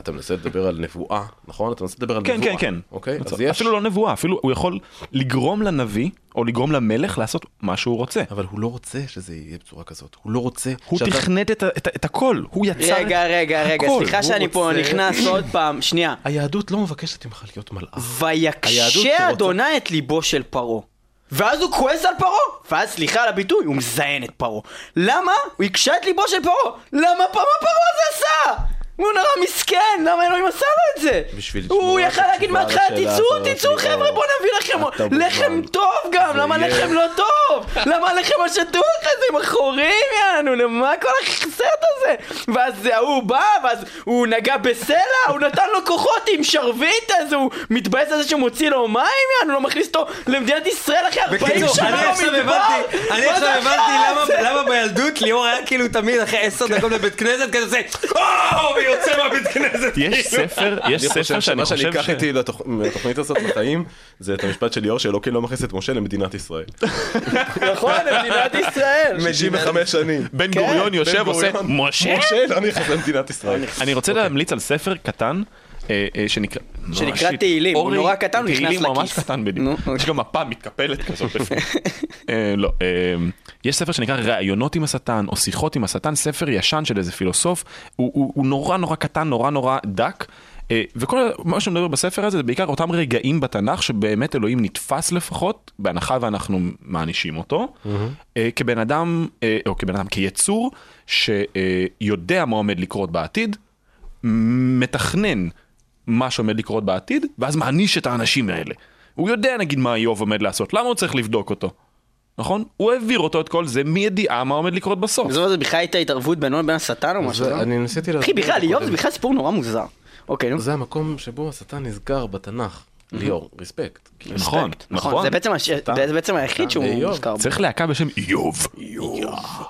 Speaker 4: אתה מנסה לדבר על נבואה, נכון? אתה מנסה לדבר על
Speaker 5: כן,
Speaker 4: נבואה.
Speaker 5: כן, כן.
Speaker 4: אוקיי? אז יש...
Speaker 5: אפילו לא נבואה, אפילו הוא יכול לגרום לנביא, או לגרום למלך לעשות מה שהוא רוצה.
Speaker 4: אבל הוא לא רוצה שזה יהיה בצורה כזאת. הוא לא רוצה...
Speaker 5: הוא
Speaker 4: שאתה-
Speaker 5: תכנת את את את הכל, הוא יצר...
Speaker 1: רגע, רגע, רגע,
Speaker 5: הכל.
Speaker 1: סליחה שאני פה
Speaker 4: רוצה-
Speaker 1: נכנס עוד פעם, שנייה.
Speaker 4: היהדות לא מבקשת ממך להיות מלאך.
Speaker 1: ויקשה אדוני את ליבו של פרעה. ואז הוא כועס על פרעה, ואז סליחה על הביטוי, הוא מזיין את פרעה. למה? הוא הקשה את ליבו של פרעה. למה פרעה פרעה זה עשה? הוא נורא מסכן, למה אלוהים עשה לו את זה?
Speaker 4: בשביל
Speaker 1: הוא
Speaker 4: לשמוע
Speaker 1: יכל להגיד מההתחלה, תצאו, תצאו. חבר'ה, בוא נביא לכם לחם. טוב גם, למה לחם לא טוב? למה הלחם השטוח הזה עם החורים יענו, למה כל הסרט הזה? ואז ההוא בא, ואז הוא נגע בסלע, הוא נתן לו כוחות עם שרביט, אז הוא מתבאס על זה שהוא מוציא לו מים יענו, לא מכניס אותו למדינת ישראל אחרי 40
Speaker 2: בקיצור,
Speaker 1: שנה
Speaker 2: אני עכשיו
Speaker 1: במדבר?
Speaker 2: הבנתי, אני עכשיו הבנתי? למה- למה בילדות ליאור היה כאילו תמיד אחרי עשר דקות בבית כנסת כזה ויוצא מהבית כנסת.
Speaker 5: יש ספר, יש
Speaker 4: אני
Speaker 5: ספר
Speaker 4: חושב
Speaker 5: שאני
Speaker 4: שמה שאני
Speaker 5: חושב
Speaker 4: אקח
Speaker 5: ש...
Speaker 4: איתי לתוכ- מהתוכנית הזאת בחיים, זה את המשפט של ליאור שאלוקים לא מכניס את משה למדינת ישראל.
Speaker 1: נכון, למדינת ישראל.
Speaker 4: 65 שנים.
Speaker 5: בן גוריון יושב עושה. משה?
Speaker 4: משה לא נכנס למדינת ישראל.
Speaker 5: אני רוצה להמליץ על ספר קטן. אה, אה, שנקרא,
Speaker 1: שנקרא
Speaker 5: שיט,
Speaker 1: תהילים, הוא נורא קטן, הוא נכנס
Speaker 5: תהילים ממש
Speaker 1: לכיס.
Speaker 5: קטן בדיוק,
Speaker 1: אוקיי.
Speaker 5: יש גם מפה מתקפלת כזאת בפנים. אה, לא, יש ספר שנקרא ראיונות עם השטן, או שיחות עם השטן, ספר ישן של איזה פילוסוף, הוא- נורא נורא קטן, נורא נורא דק. וכל מה שמדבר בספר הזה זה בעיקר אותם רגעים בתנ"ך שבאמת אלוהים נתפס לפחות, בהנחה ואנחנו מענישים אותו, אה, כבן אדם, או כבן אדם, כיצור, שיודע מה עומד לקרות בעתיד, מתכנן מה שעומד לקרות בעתיד, ואז מעניש את האנשים האלה. הוא יודע נגיד מה איוב עומד לעשות, למה הוא צריך לבדוק אותו? נכון? הוא העביר אותו את כל זה מידיעה מה עומד לקרות בסוף.
Speaker 1: של דבר בכלל הייתה התערבות בינו לבין השטן או משהו, לא?
Speaker 4: אני ניסיתי
Speaker 1: אחי,
Speaker 4: להסביר
Speaker 1: בכלל,
Speaker 4: את זה
Speaker 1: איוב זה. בכלל סיפור נורא מוזר. אוקיי, נו.
Speaker 4: זה המקום שבו השטן נסגר בתנ"ך. ליאור, רספקט.
Speaker 5: נכון, נכון.
Speaker 1: זה בעצם הש- זה בעצם היחיד שהוא
Speaker 4: איוב.
Speaker 1: מוזכר.
Speaker 5: צריך להקה בשם איוב.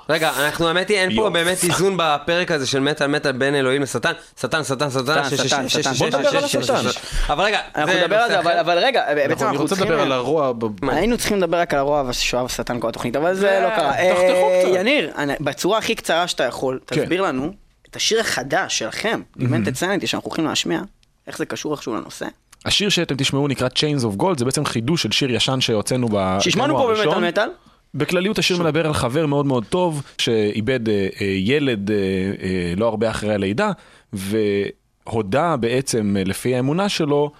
Speaker 2: רגע, אנחנו האמת היא, אין פה. באמת איזון בפרק הזה של מטאל מטאל בין אלוהים לשטן. שטן, שטן, שטן,
Speaker 1: שטן, שטן. בוא נדבר על השטן.
Speaker 2: אבל רגע,
Speaker 1: אנחנו נדבר על זה, אבל- רגע, בעצם
Speaker 4: נכון, אני
Speaker 1: אנחנו
Speaker 4: רוצה
Speaker 1: צריכים...
Speaker 4: לדבר על הרוע.
Speaker 1: היינו צריכים לדבר רק על הרוע והשואה והשטן כל התוכנית, אבל זה לא קרה. אה. יניר, אני- בצורה הכי קצרה שאתה יכול,
Speaker 5: כן.
Speaker 1: תסביר לנו את השיר החדש שלכם, Demented Sanity, שאנחנו הולכים להשמיע, איך זה קשור איכשהו לנושא.
Speaker 5: השיר שאתם תשמעו נקרא Chains of Gold, זה בעצם חידוש של שיר ישן שהוצאנו ב...
Speaker 1: שהשמענו פה
Speaker 5: הראשון.
Speaker 1: במטאל מטאל.
Speaker 5: בכלליות השיר מדבר על חבר מאוד מאוד טוב שאיבד אה, אה, ילד אה, אה, לא הרבה אחרי הלידה והודה בעצם אה, לפי האמונה שלו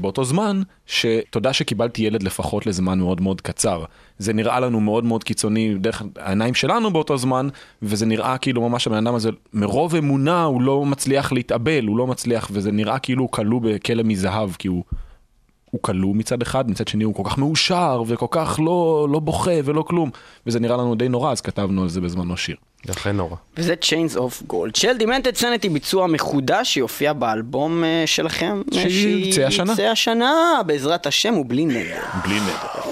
Speaker 5: באותו זמן שתודה שקיבלתי ילד לפחות לזמן מאוד מאוד קצר. זה נראה לנו מאוד מאוד קיצוני דרך העיניים שלנו באותו זמן וזה נראה כאילו ממש הבן אדם הזה מרוב אמונה הוא לא מצליח להתאבל הוא לא מצליח וזה נראה כאילו הוא כלוא בכלא מזהב כי הוא הוא כלוא מצד אחד, מצד שני הוא כל כך מאושר וכל כך לא, לא בוכה ולא כלום, וזה נראה לנו די נורא, אז כתבנו על זה בזמנו שיר.
Speaker 4: זה אכן נורא.
Speaker 1: וזה Chains of Gold של Demented Sanity ביצוע מחודש שיופיע באלבום אה, שלכם. אה,
Speaker 5: שיצא השנה.
Speaker 1: שיצא השנה, בעזרת השם ובלי נדר.
Speaker 5: בלי נדר.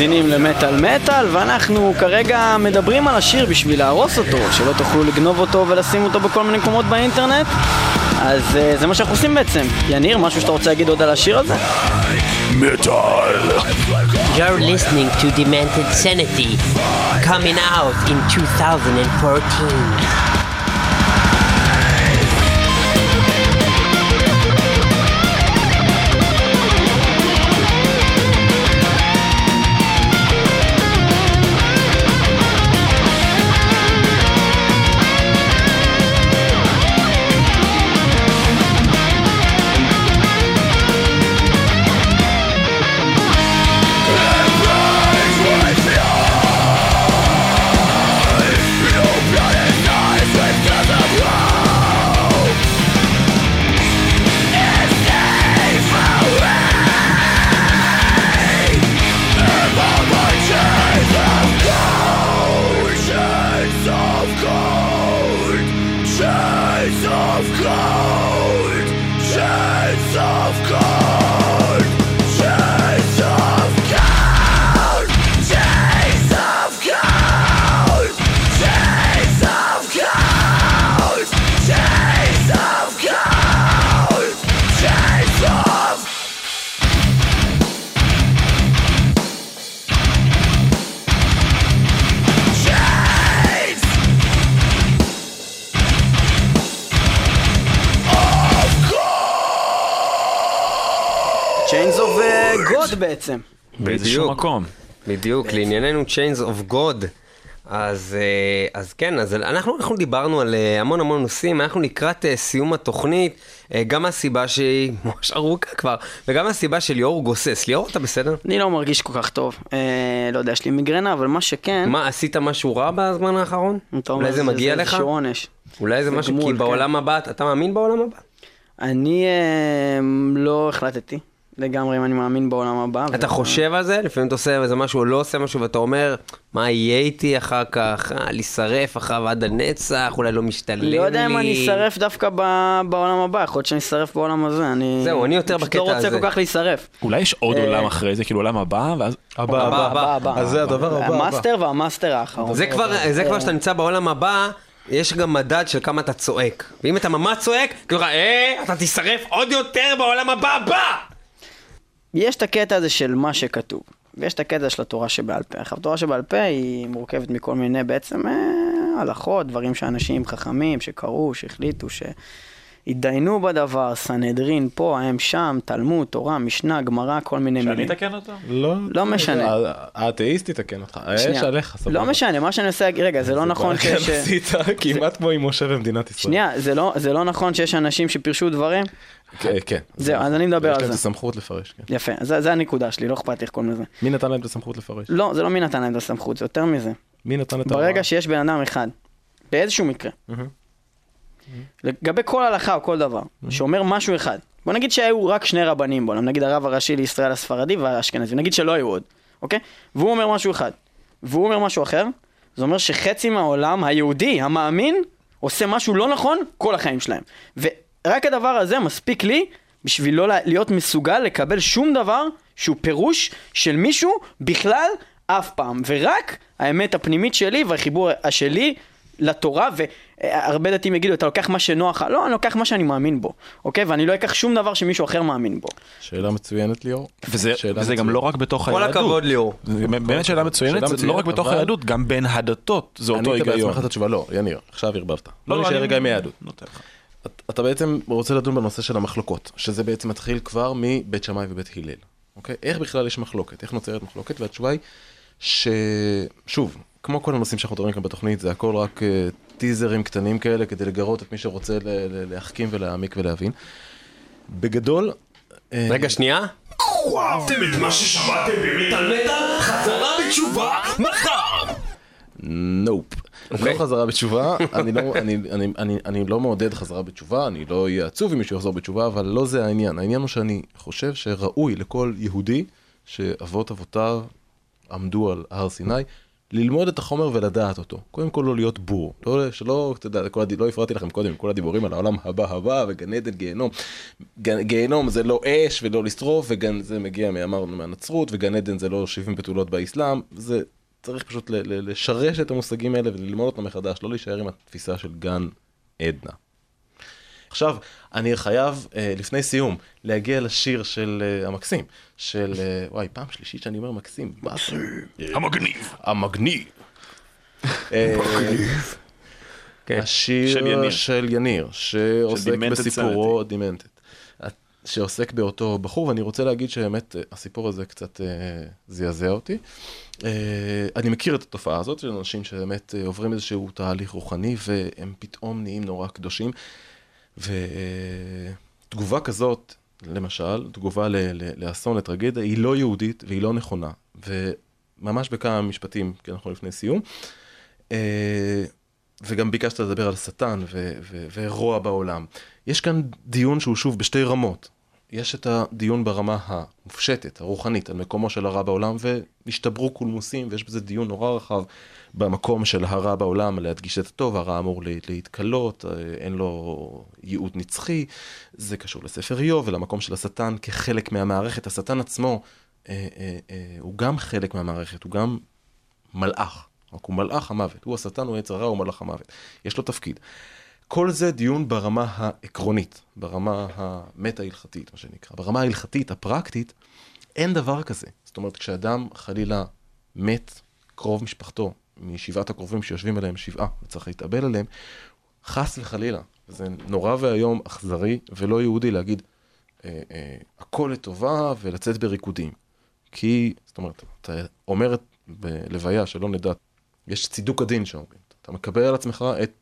Speaker 1: מאזינים למטאל מטאל, ואנחנו כרגע מדברים על השיר בשביל להרוס אותו, שלא תוכלו לגנוב אותו ולשים אותו בכל מיני מקומות באינטרנט. אז uh, זה מה שאנחנו עושים בעצם. יניר, משהו שאתה רוצה להגיד עוד על השיר הזה?
Speaker 9: You're listening to Demented Sanity, coming out in 2014.
Speaker 1: בעצם.
Speaker 5: באיזשהו. מקום.
Speaker 2: בדיוק, לענייננו Chains of God. אז, אה, אז כן, אז אנחנו, אנחנו דיברנו על אה, המון המון נושאים, אנחנו לקראת אה, סיום התוכנית, גם מהסיבה שהיא ממש ארוכה כבר, וגם מהסיבה שליאור גוסס. ליאור, אתה בסדר?
Speaker 1: אני לא מרגיש כל כך טוב. אה, לא יודע, יש לי מיגרנה, אבל מה שכן...
Speaker 2: מה, עשית משהו רע בזמן האחרון? אולי זה מגיע לך?
Speaker 1: איזשהו עונש.
Speaker 2: אולי זה
Speaker 1: זה
Speaker 2: משהו,
Speaker 1: גמול,
Speaker 2: כי
Speaker 1: כן.
Speaker 2: בעולם הבא, אתה מאמין בעולם הבא?
Speaker 1: אני אה, לא החלטתי לגמרי אם אני מאמין בעולם הבא.
Speaker 2: אתה
Speaker 1: ו-
Speaker 2: חושב על זה? לפעמים אתה עושה איזה משהו או לא עושה משהו ואתה אומר, מה יהיה איתי אחר כך? אה, להישרף אחריו עד הנצח, אולי לא משתלם לי.
Speaker 1: לא יודע אם אני אשרף דווקא ב- בעולם הבא, יכול להיות שאני אשרף בעולם הזה, אני...
Speaker 2: זהו, אני יותר
Speaker 1: פשוט
Speaker 2: בקטע
Speaker 1: לא רוצה
Speaker 2: הזה.
Speaker 1: כל כך להישרף.
Speaker 5: אולי יש עוד
Speaker 1: אה,
Speaker 5: עולם אחרי זה, כאילו עולם הבא, ואז...
Speaker 4: הבא,
Speaker 2: הבא,
Speaker 4: הבא,
Speaker 2: הבא.
Speaker 4: אז זה הדבר הבא. הבא.
Speaker 1: המאסטר והמאסטר האחרון.
Speaker 2: זה כבר, זה כבר שאתה נמצא בעולם הבא, יש גם מדד של כמה אתה צועק. ואם אתה ממש צועק, כאילו, אה, אתה תישרף עוד יותר בעולם הבא הבא!
Speaker 1: יש את הקטע הזה של מה שכתוב, ויש את הקטע של התורה שבעל פה. עכשיו, התורה שבעל פה היא מורכבת מכל מיני בעצם אה, הלכות, דברים שאנשים חכמים שקראו, שהחליטו, שהתדיינו בדבר, סנהדרין פה, הם שם, תלמוד, תורה, משנה, גמרא, כל מיני
Speaker 5: שאני
Speaker 1: מילים.
Speaker 5: אתקן אותו?
Speaker 4: לא,
Speaker 1: לא משנה.
Speaker 4: ה- האתאיסט יתקן אותך, האש
Speaker 1: שנייה.
Speaker 4: עליך, סבבה.
Speaker 1: לא משנה, מה שאני עושה, רגע, זה לא נכון שיש...
Speaker 4: עשית כמעט כמו עם משה במדינת ישראל.
Speaker 1: שנייה, זה לא, זה לא נכון שיש אנשים שפירשו דברים?
Speaker 4: כן, כן.
Speaker 1: זהו, אז אני מדבר
Speaker 4: יש
Speaker 1: על
Speaker 4: להם את
Speaker 1: זה.
Speaker 4: הסמכות לפרש, כן.
Speaker 1: יפה, זה, זה הנקודה שלי, לא אכפת לי איך קוראים לזה.
Speaker 4: מי נתן להם את הסמכות לפרש?
Speaker 1: לא, זה לא מי נתן להם את הסמכות, זה יותר מזה.
Speaker 4: מי נתן את ההוראה?
Speaker 1: ברגע שיש בן אדם אחד, באיזשהו מקרה, לגבי כל הלכה או כל דבר, שאומר משהו אחד, בוא נגיד שהיו רק שני רבנים בעולם, נגיד הרב הראשי לישראל הספרדי והאשכנזי, נגיד שלא היו עוד, אוקיי? והוא אומר משהו אחד, והוא אומר משהו אחר, זה אומר שחצי מהעולם היהודי, המאמין, עושה משהו לא נכון כל החיים שלהם. ורק הדבר הזה מספיק לי בשביל לא להיות מסוגל לקבל שום דבר שהוא פירוש של מישהו בכלל אף פעם. ורק האמת הפנימית שלי והחיבור שלי לתורה, והרבה דתיים יגידו, אתה לוקח מה שנוח, לא, אני לוקח מה שאני מאמין בו, אוקיי? ואני לא אקח שום דבר שמישהו אחר מאמין בו.
Speaker 4: שאלה מצוינת ליאור.
Speaker 5: וזה,
Speaker 4: שאלה
Speaker 5: וזה גם
Speaker 4: מצוינת.
Speaker 5: לא רק בתוך
Speaker 2: כל
Speaker 5: היהדות.
Speaker 2: הכבוד, ליאור.
Speaker 5: באמת שאלה מצוינת,
Speaker 4: שאלה
Speaker 5: זה לא
Speaker 4: מצוינת,
Speaker 5: רק בתוך
Speaker 4: אבל-
Speaker 5: היהדות, גם בין הדתות, זה אותו
Speaker 4: ענית
Speaker 5: היגיון.
Speaker 4: בעצמך את התשובה, לא, יניר, עכשיו ערבבת. לא
Speaker 5: אני
Speaker 4: נשאר רגע עם היהדות.
Speaker 5: לך.
Speaker 4: אתה בעצם רוצה לדון בנושא של המחלוקות, שזה בעצם מתחיל כבר מבית שמאי ובית הלל, אוקיי? איך בכלל יש מחלוקת? איך נוצרת מחלוקת? והתשובה היא ששוב, כמו כל הנושאים שאנחנו מדברים כאן בתוכנית, זה הכל רק אה, טיזרים קטנים כאלה כדי לגרות את מי שרוצה להחכים ולהעמיק ולהבין. בגדול... אה,
Speaker 2: רגע, שנייה.
Speaker 10: אהבתם את מה ששמעתם במטאל מטאל? חזרה בתשובה מחר!
Speaker 4: נופ.
Speaker 2: אוקיי.
Speaker 4: לא חזרה בתשובה, אני לא, אני, אני, אני, אני לא מעודד חזרה בתשובה, אני לא אהיה עצוב אם מישהו יחזור בתשובה, אבל לא זה העניין. העניין הוא שאני חושב שראוי לכל יהודי שאבות אבותיו עמדו על הר סיני, ללמוד את החומר ולדעת אותו. קודם כל לא להיות בור. לא, שלא, אתה יודע, כל הד... לא הפרעתי לכם קודם, כל הדיבורים על העולם הבא הבא וגן עדן גיהנום. גיהנום זה לא אש ולא לשרוף, וגן זה מגיע מאמרנו מהנצרות, וגן עדן זה לא 70 בתולות באסלאם. זה צריך פשוט ל- ל- לשרש את המושגים האלה וללמוד אותם מחדש, לא להישאר עם התפיסה של גן עדנה. עכשיו, אני חייב, אה, לפני סיום, להגיע לשיר של אה, המקסים, של, אה, וואי, פעם שלישית שאני אומר מקסים, באסה.
Speaker 5: המגניב.
Speaker 4: המגניב. אה, השיר
Speaker 5: של יניר.
Speaker 4: של יניר, שעוסק
Speaker 5: Demented
Speaker 4: בסיפורו, דימנטד, שעוסק באותו בחור, ואני רוצה להגיד שבאמת הסיפור הזה קצת אה, זעזע אותי. אה, אני מכיר את התופעה הזאת של אנשים שבאמת אה, עוברים איזשהו תהליך רוחני והם פתאום נהיים נורא קדושים. ותגובה כזאת, למשל, תגובה לאסון, לטרגדיה, היא לא יהודית והיא לא נכונה. וממש בכמה משפטים, כי אנחנו לפני סיום. אה, וגם ביקשת לדבר על שטן ורוע בעולם. יש כאן דיון שהוא שוב בשתי רמות. יש את הדיון ברמה המופשטת, הרוחנית, על מקומו של הרע בעולם, והשתברו קולמוסים, ויש בזה דיון נורא רחב במקום של הרע בעולם, להדגיש את הטוב, הרע אמור לה- להתכלות, אה, אין לו ייעוד נצחי, זה קשור לספר איוב ולמקום של השטן כחלק מהמערכת. השטן עצמו אה, אה, אה, הוא גם חלק מהמערכת, הוא גם מלאך, רק הוא מלאך המוות, הוא השטן, הוא יצר הרע, הוא מלאך המוות, יש לו תפקיד. כל זה דיון ברמה העקרונית, ברמה המטה-הלכתית, מה שנקרא. ברמה ההלכתית, הפרקטית, אין דבר כזה. זאת אומרת, כשאדם חלילה מת, קרוב משפחתו, משבעת הקרובים שיושבים עליהם שבעה, וצריך להתאבל עליהם, חס וחלילה, זה נורא ואיום, אכזרי ולא יהודי להגיד, אה, אה, הכל לטובה ולצאת בריקודים. כי, זאת אומרת, אתה אומר בלוויה שלא נדע, יש צידוק הדין שאומרים, אתה מקבל על עצמך את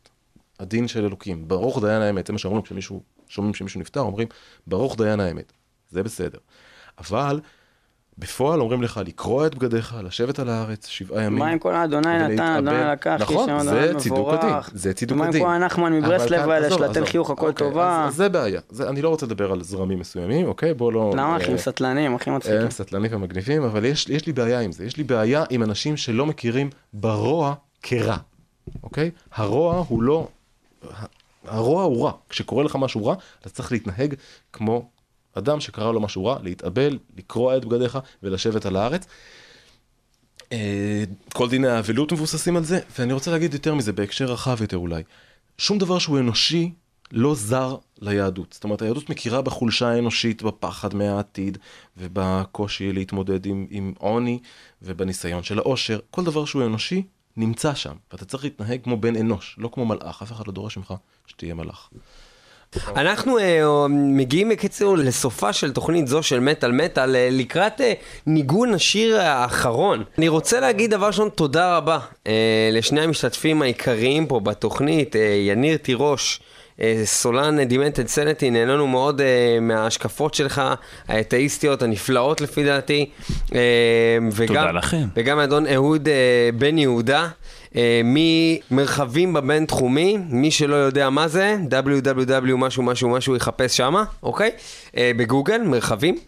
Speaker 4: הדין של אלוקים, ברוך דיין האמת, זה מה שאומרים כשמישהו, שומעים שמישהו נפטר, אומרים, ברוך דיין האמת, זה בסדר. אבל בפועל אומרים לך לקרוע את בגדיך, לשבת על הארץ שבעה ימים.
Speaker 1: מה עם כל האדוני נתן. אדוני לקח,
Speaker 4: נכון,
Speaker 1: איש
Speaker 4: זה
Speaker 1: אדוני
Speaker 4: צידוק הדין. זה צידוק
Speaker 1: ומה עם
Speaker 4: הדין.
Speaker 1: כל הנחמן מברסלב האלה,
Speaker 4: עזוב,
Speaker 1: של התל
Speaker 4: עזוב.
Speaker 1: חיוך הכל
Speaker 4: אוקיי,
Speaker 1: טובה?
Speaker 4: אז זה בעיה, זה, אני לא רוצה לדבר על זרמים מסוימים, אוקיי? בוא לא...
Speaker 1: למה
Speaker 4: אה,
Speaker 1: אחים סטלנים, אחים מצחיקים?
Speaker 4: הם סטלנים ומגניבים, אבל יש, יש לי בעיה עם זה. יש לי בעיה עם אנשים שלא מכירים ברוע כרע, אוקיי? הרוע הוא לא... הרוע הוא רע. כשקורה לך משהו רע, אתה צריך להתנהג כמו אדם שקרה לו משהו רע, להתאבל, לקרוע את בגדיך ולשבת על הארץ. אה, כל דיני האבלות מבוססים על זה, ואני רוצה להגיד יותר מזה, בהקשר רחב יותר אולי. שום דבר שהוא אנושי לא זר ליהדות. זאת אומרת, היהדות מכירה בחולשה האנושית, בפחד מהעתיד, ובקושי להתמודד עם, עם עוני, ובניסיון של העושר. כל דבר שהוא אנושי נמצא שם, ואתה צריך להתנהג כמו בן אנוש, לא כמו מלאך. אף אחד לא דורש ממך שתהיה מלאך.
Speaker 2: אנחנו אה, מגיעים בקיצור לסופה של תוכנית זו של מטאל מטאל אה, לקראת אה, ניגון השיר האחרון. אני רוצה להגיד דבר ראשון תודה רבה אה, לשני המשתתפים העיקריים פה בתוכנית, אה, יניר תירוש. אה, סולן דימנטד סנטי, נהנינו מאוד אה, מההשקפות שלך, האתאיסטיות הנפלאות לפי דעתי. אה, וגם,
Speaker 5: תודה לכם.
Speaker 2: וגם אדון אהוד אה, בן יהודה, אה, ממרחבים בבינתחומי, מי שלא יודע מה זה, www משהו משהו משהו יחפש שמה, אוקיי? אה, בגוגל, מרחבים.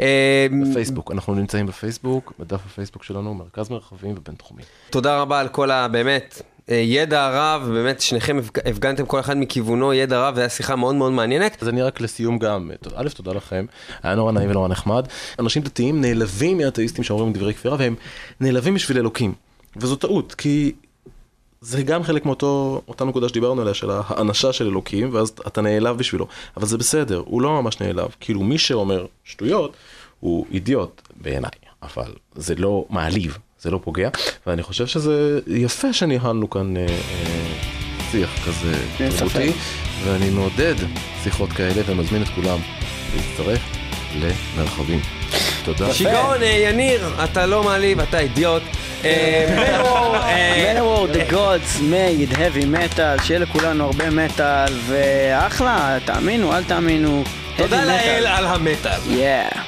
Speaker 2: אה,
Speaker 4: בפייסבוק, אנחנו נמצאים בפייסבוק, בדף הפייסבוק שלנו, מרכז מרחבים ובינתחומי.
Speaker 2: תודה רבה על כל ה... באמת, אה, ידע רב, באמת שניכם הפג- הפגנתם כל אחד מכיוונו ידע רב, והייתה שיחה מאוד מאוד מעניינת.
Speaker 4: אז אני רק לסיום גם, א', תודה לכם, היה נורא נעים ונורא נחמד. אנשים דתיים נעלבים מאתאיסטים שאומרים דברי כפירה, והם נעלבים בשביל אלוקים. וזו טעות, כי זה גם חלק מאותו, אותה נקודה שדיברנו עליה, של האנשה של אלוקים, ואז אתה נעלב בשבילו. אבל זה בסדר, הוא לא ממש נעלב. כאילו, מי שאומר שטויות, הוא אידיוט בעיניי, אבל זה לא מעליב, זה לא פוגע, ואני חושב שזה יפה שניהלנו כאן אה, אה, שיח כזה. תרבותי, ואני מעודד שיחות כאלה ומזמין את כולם להצטרף למרחבים. תודה.
Speaker 2: שיגעון, אה, יניר, אתה לא מעליב, אתה אידיוט. אה, אה,
Speaker 1: Many the gods made heavy metal, שיהיה לכולנו הרבה מטאל, ואחלה, תאמינו, אל תאמינו.
Speaker 2: תודה. לאל על המטאל.
Speaker 1: Yeah.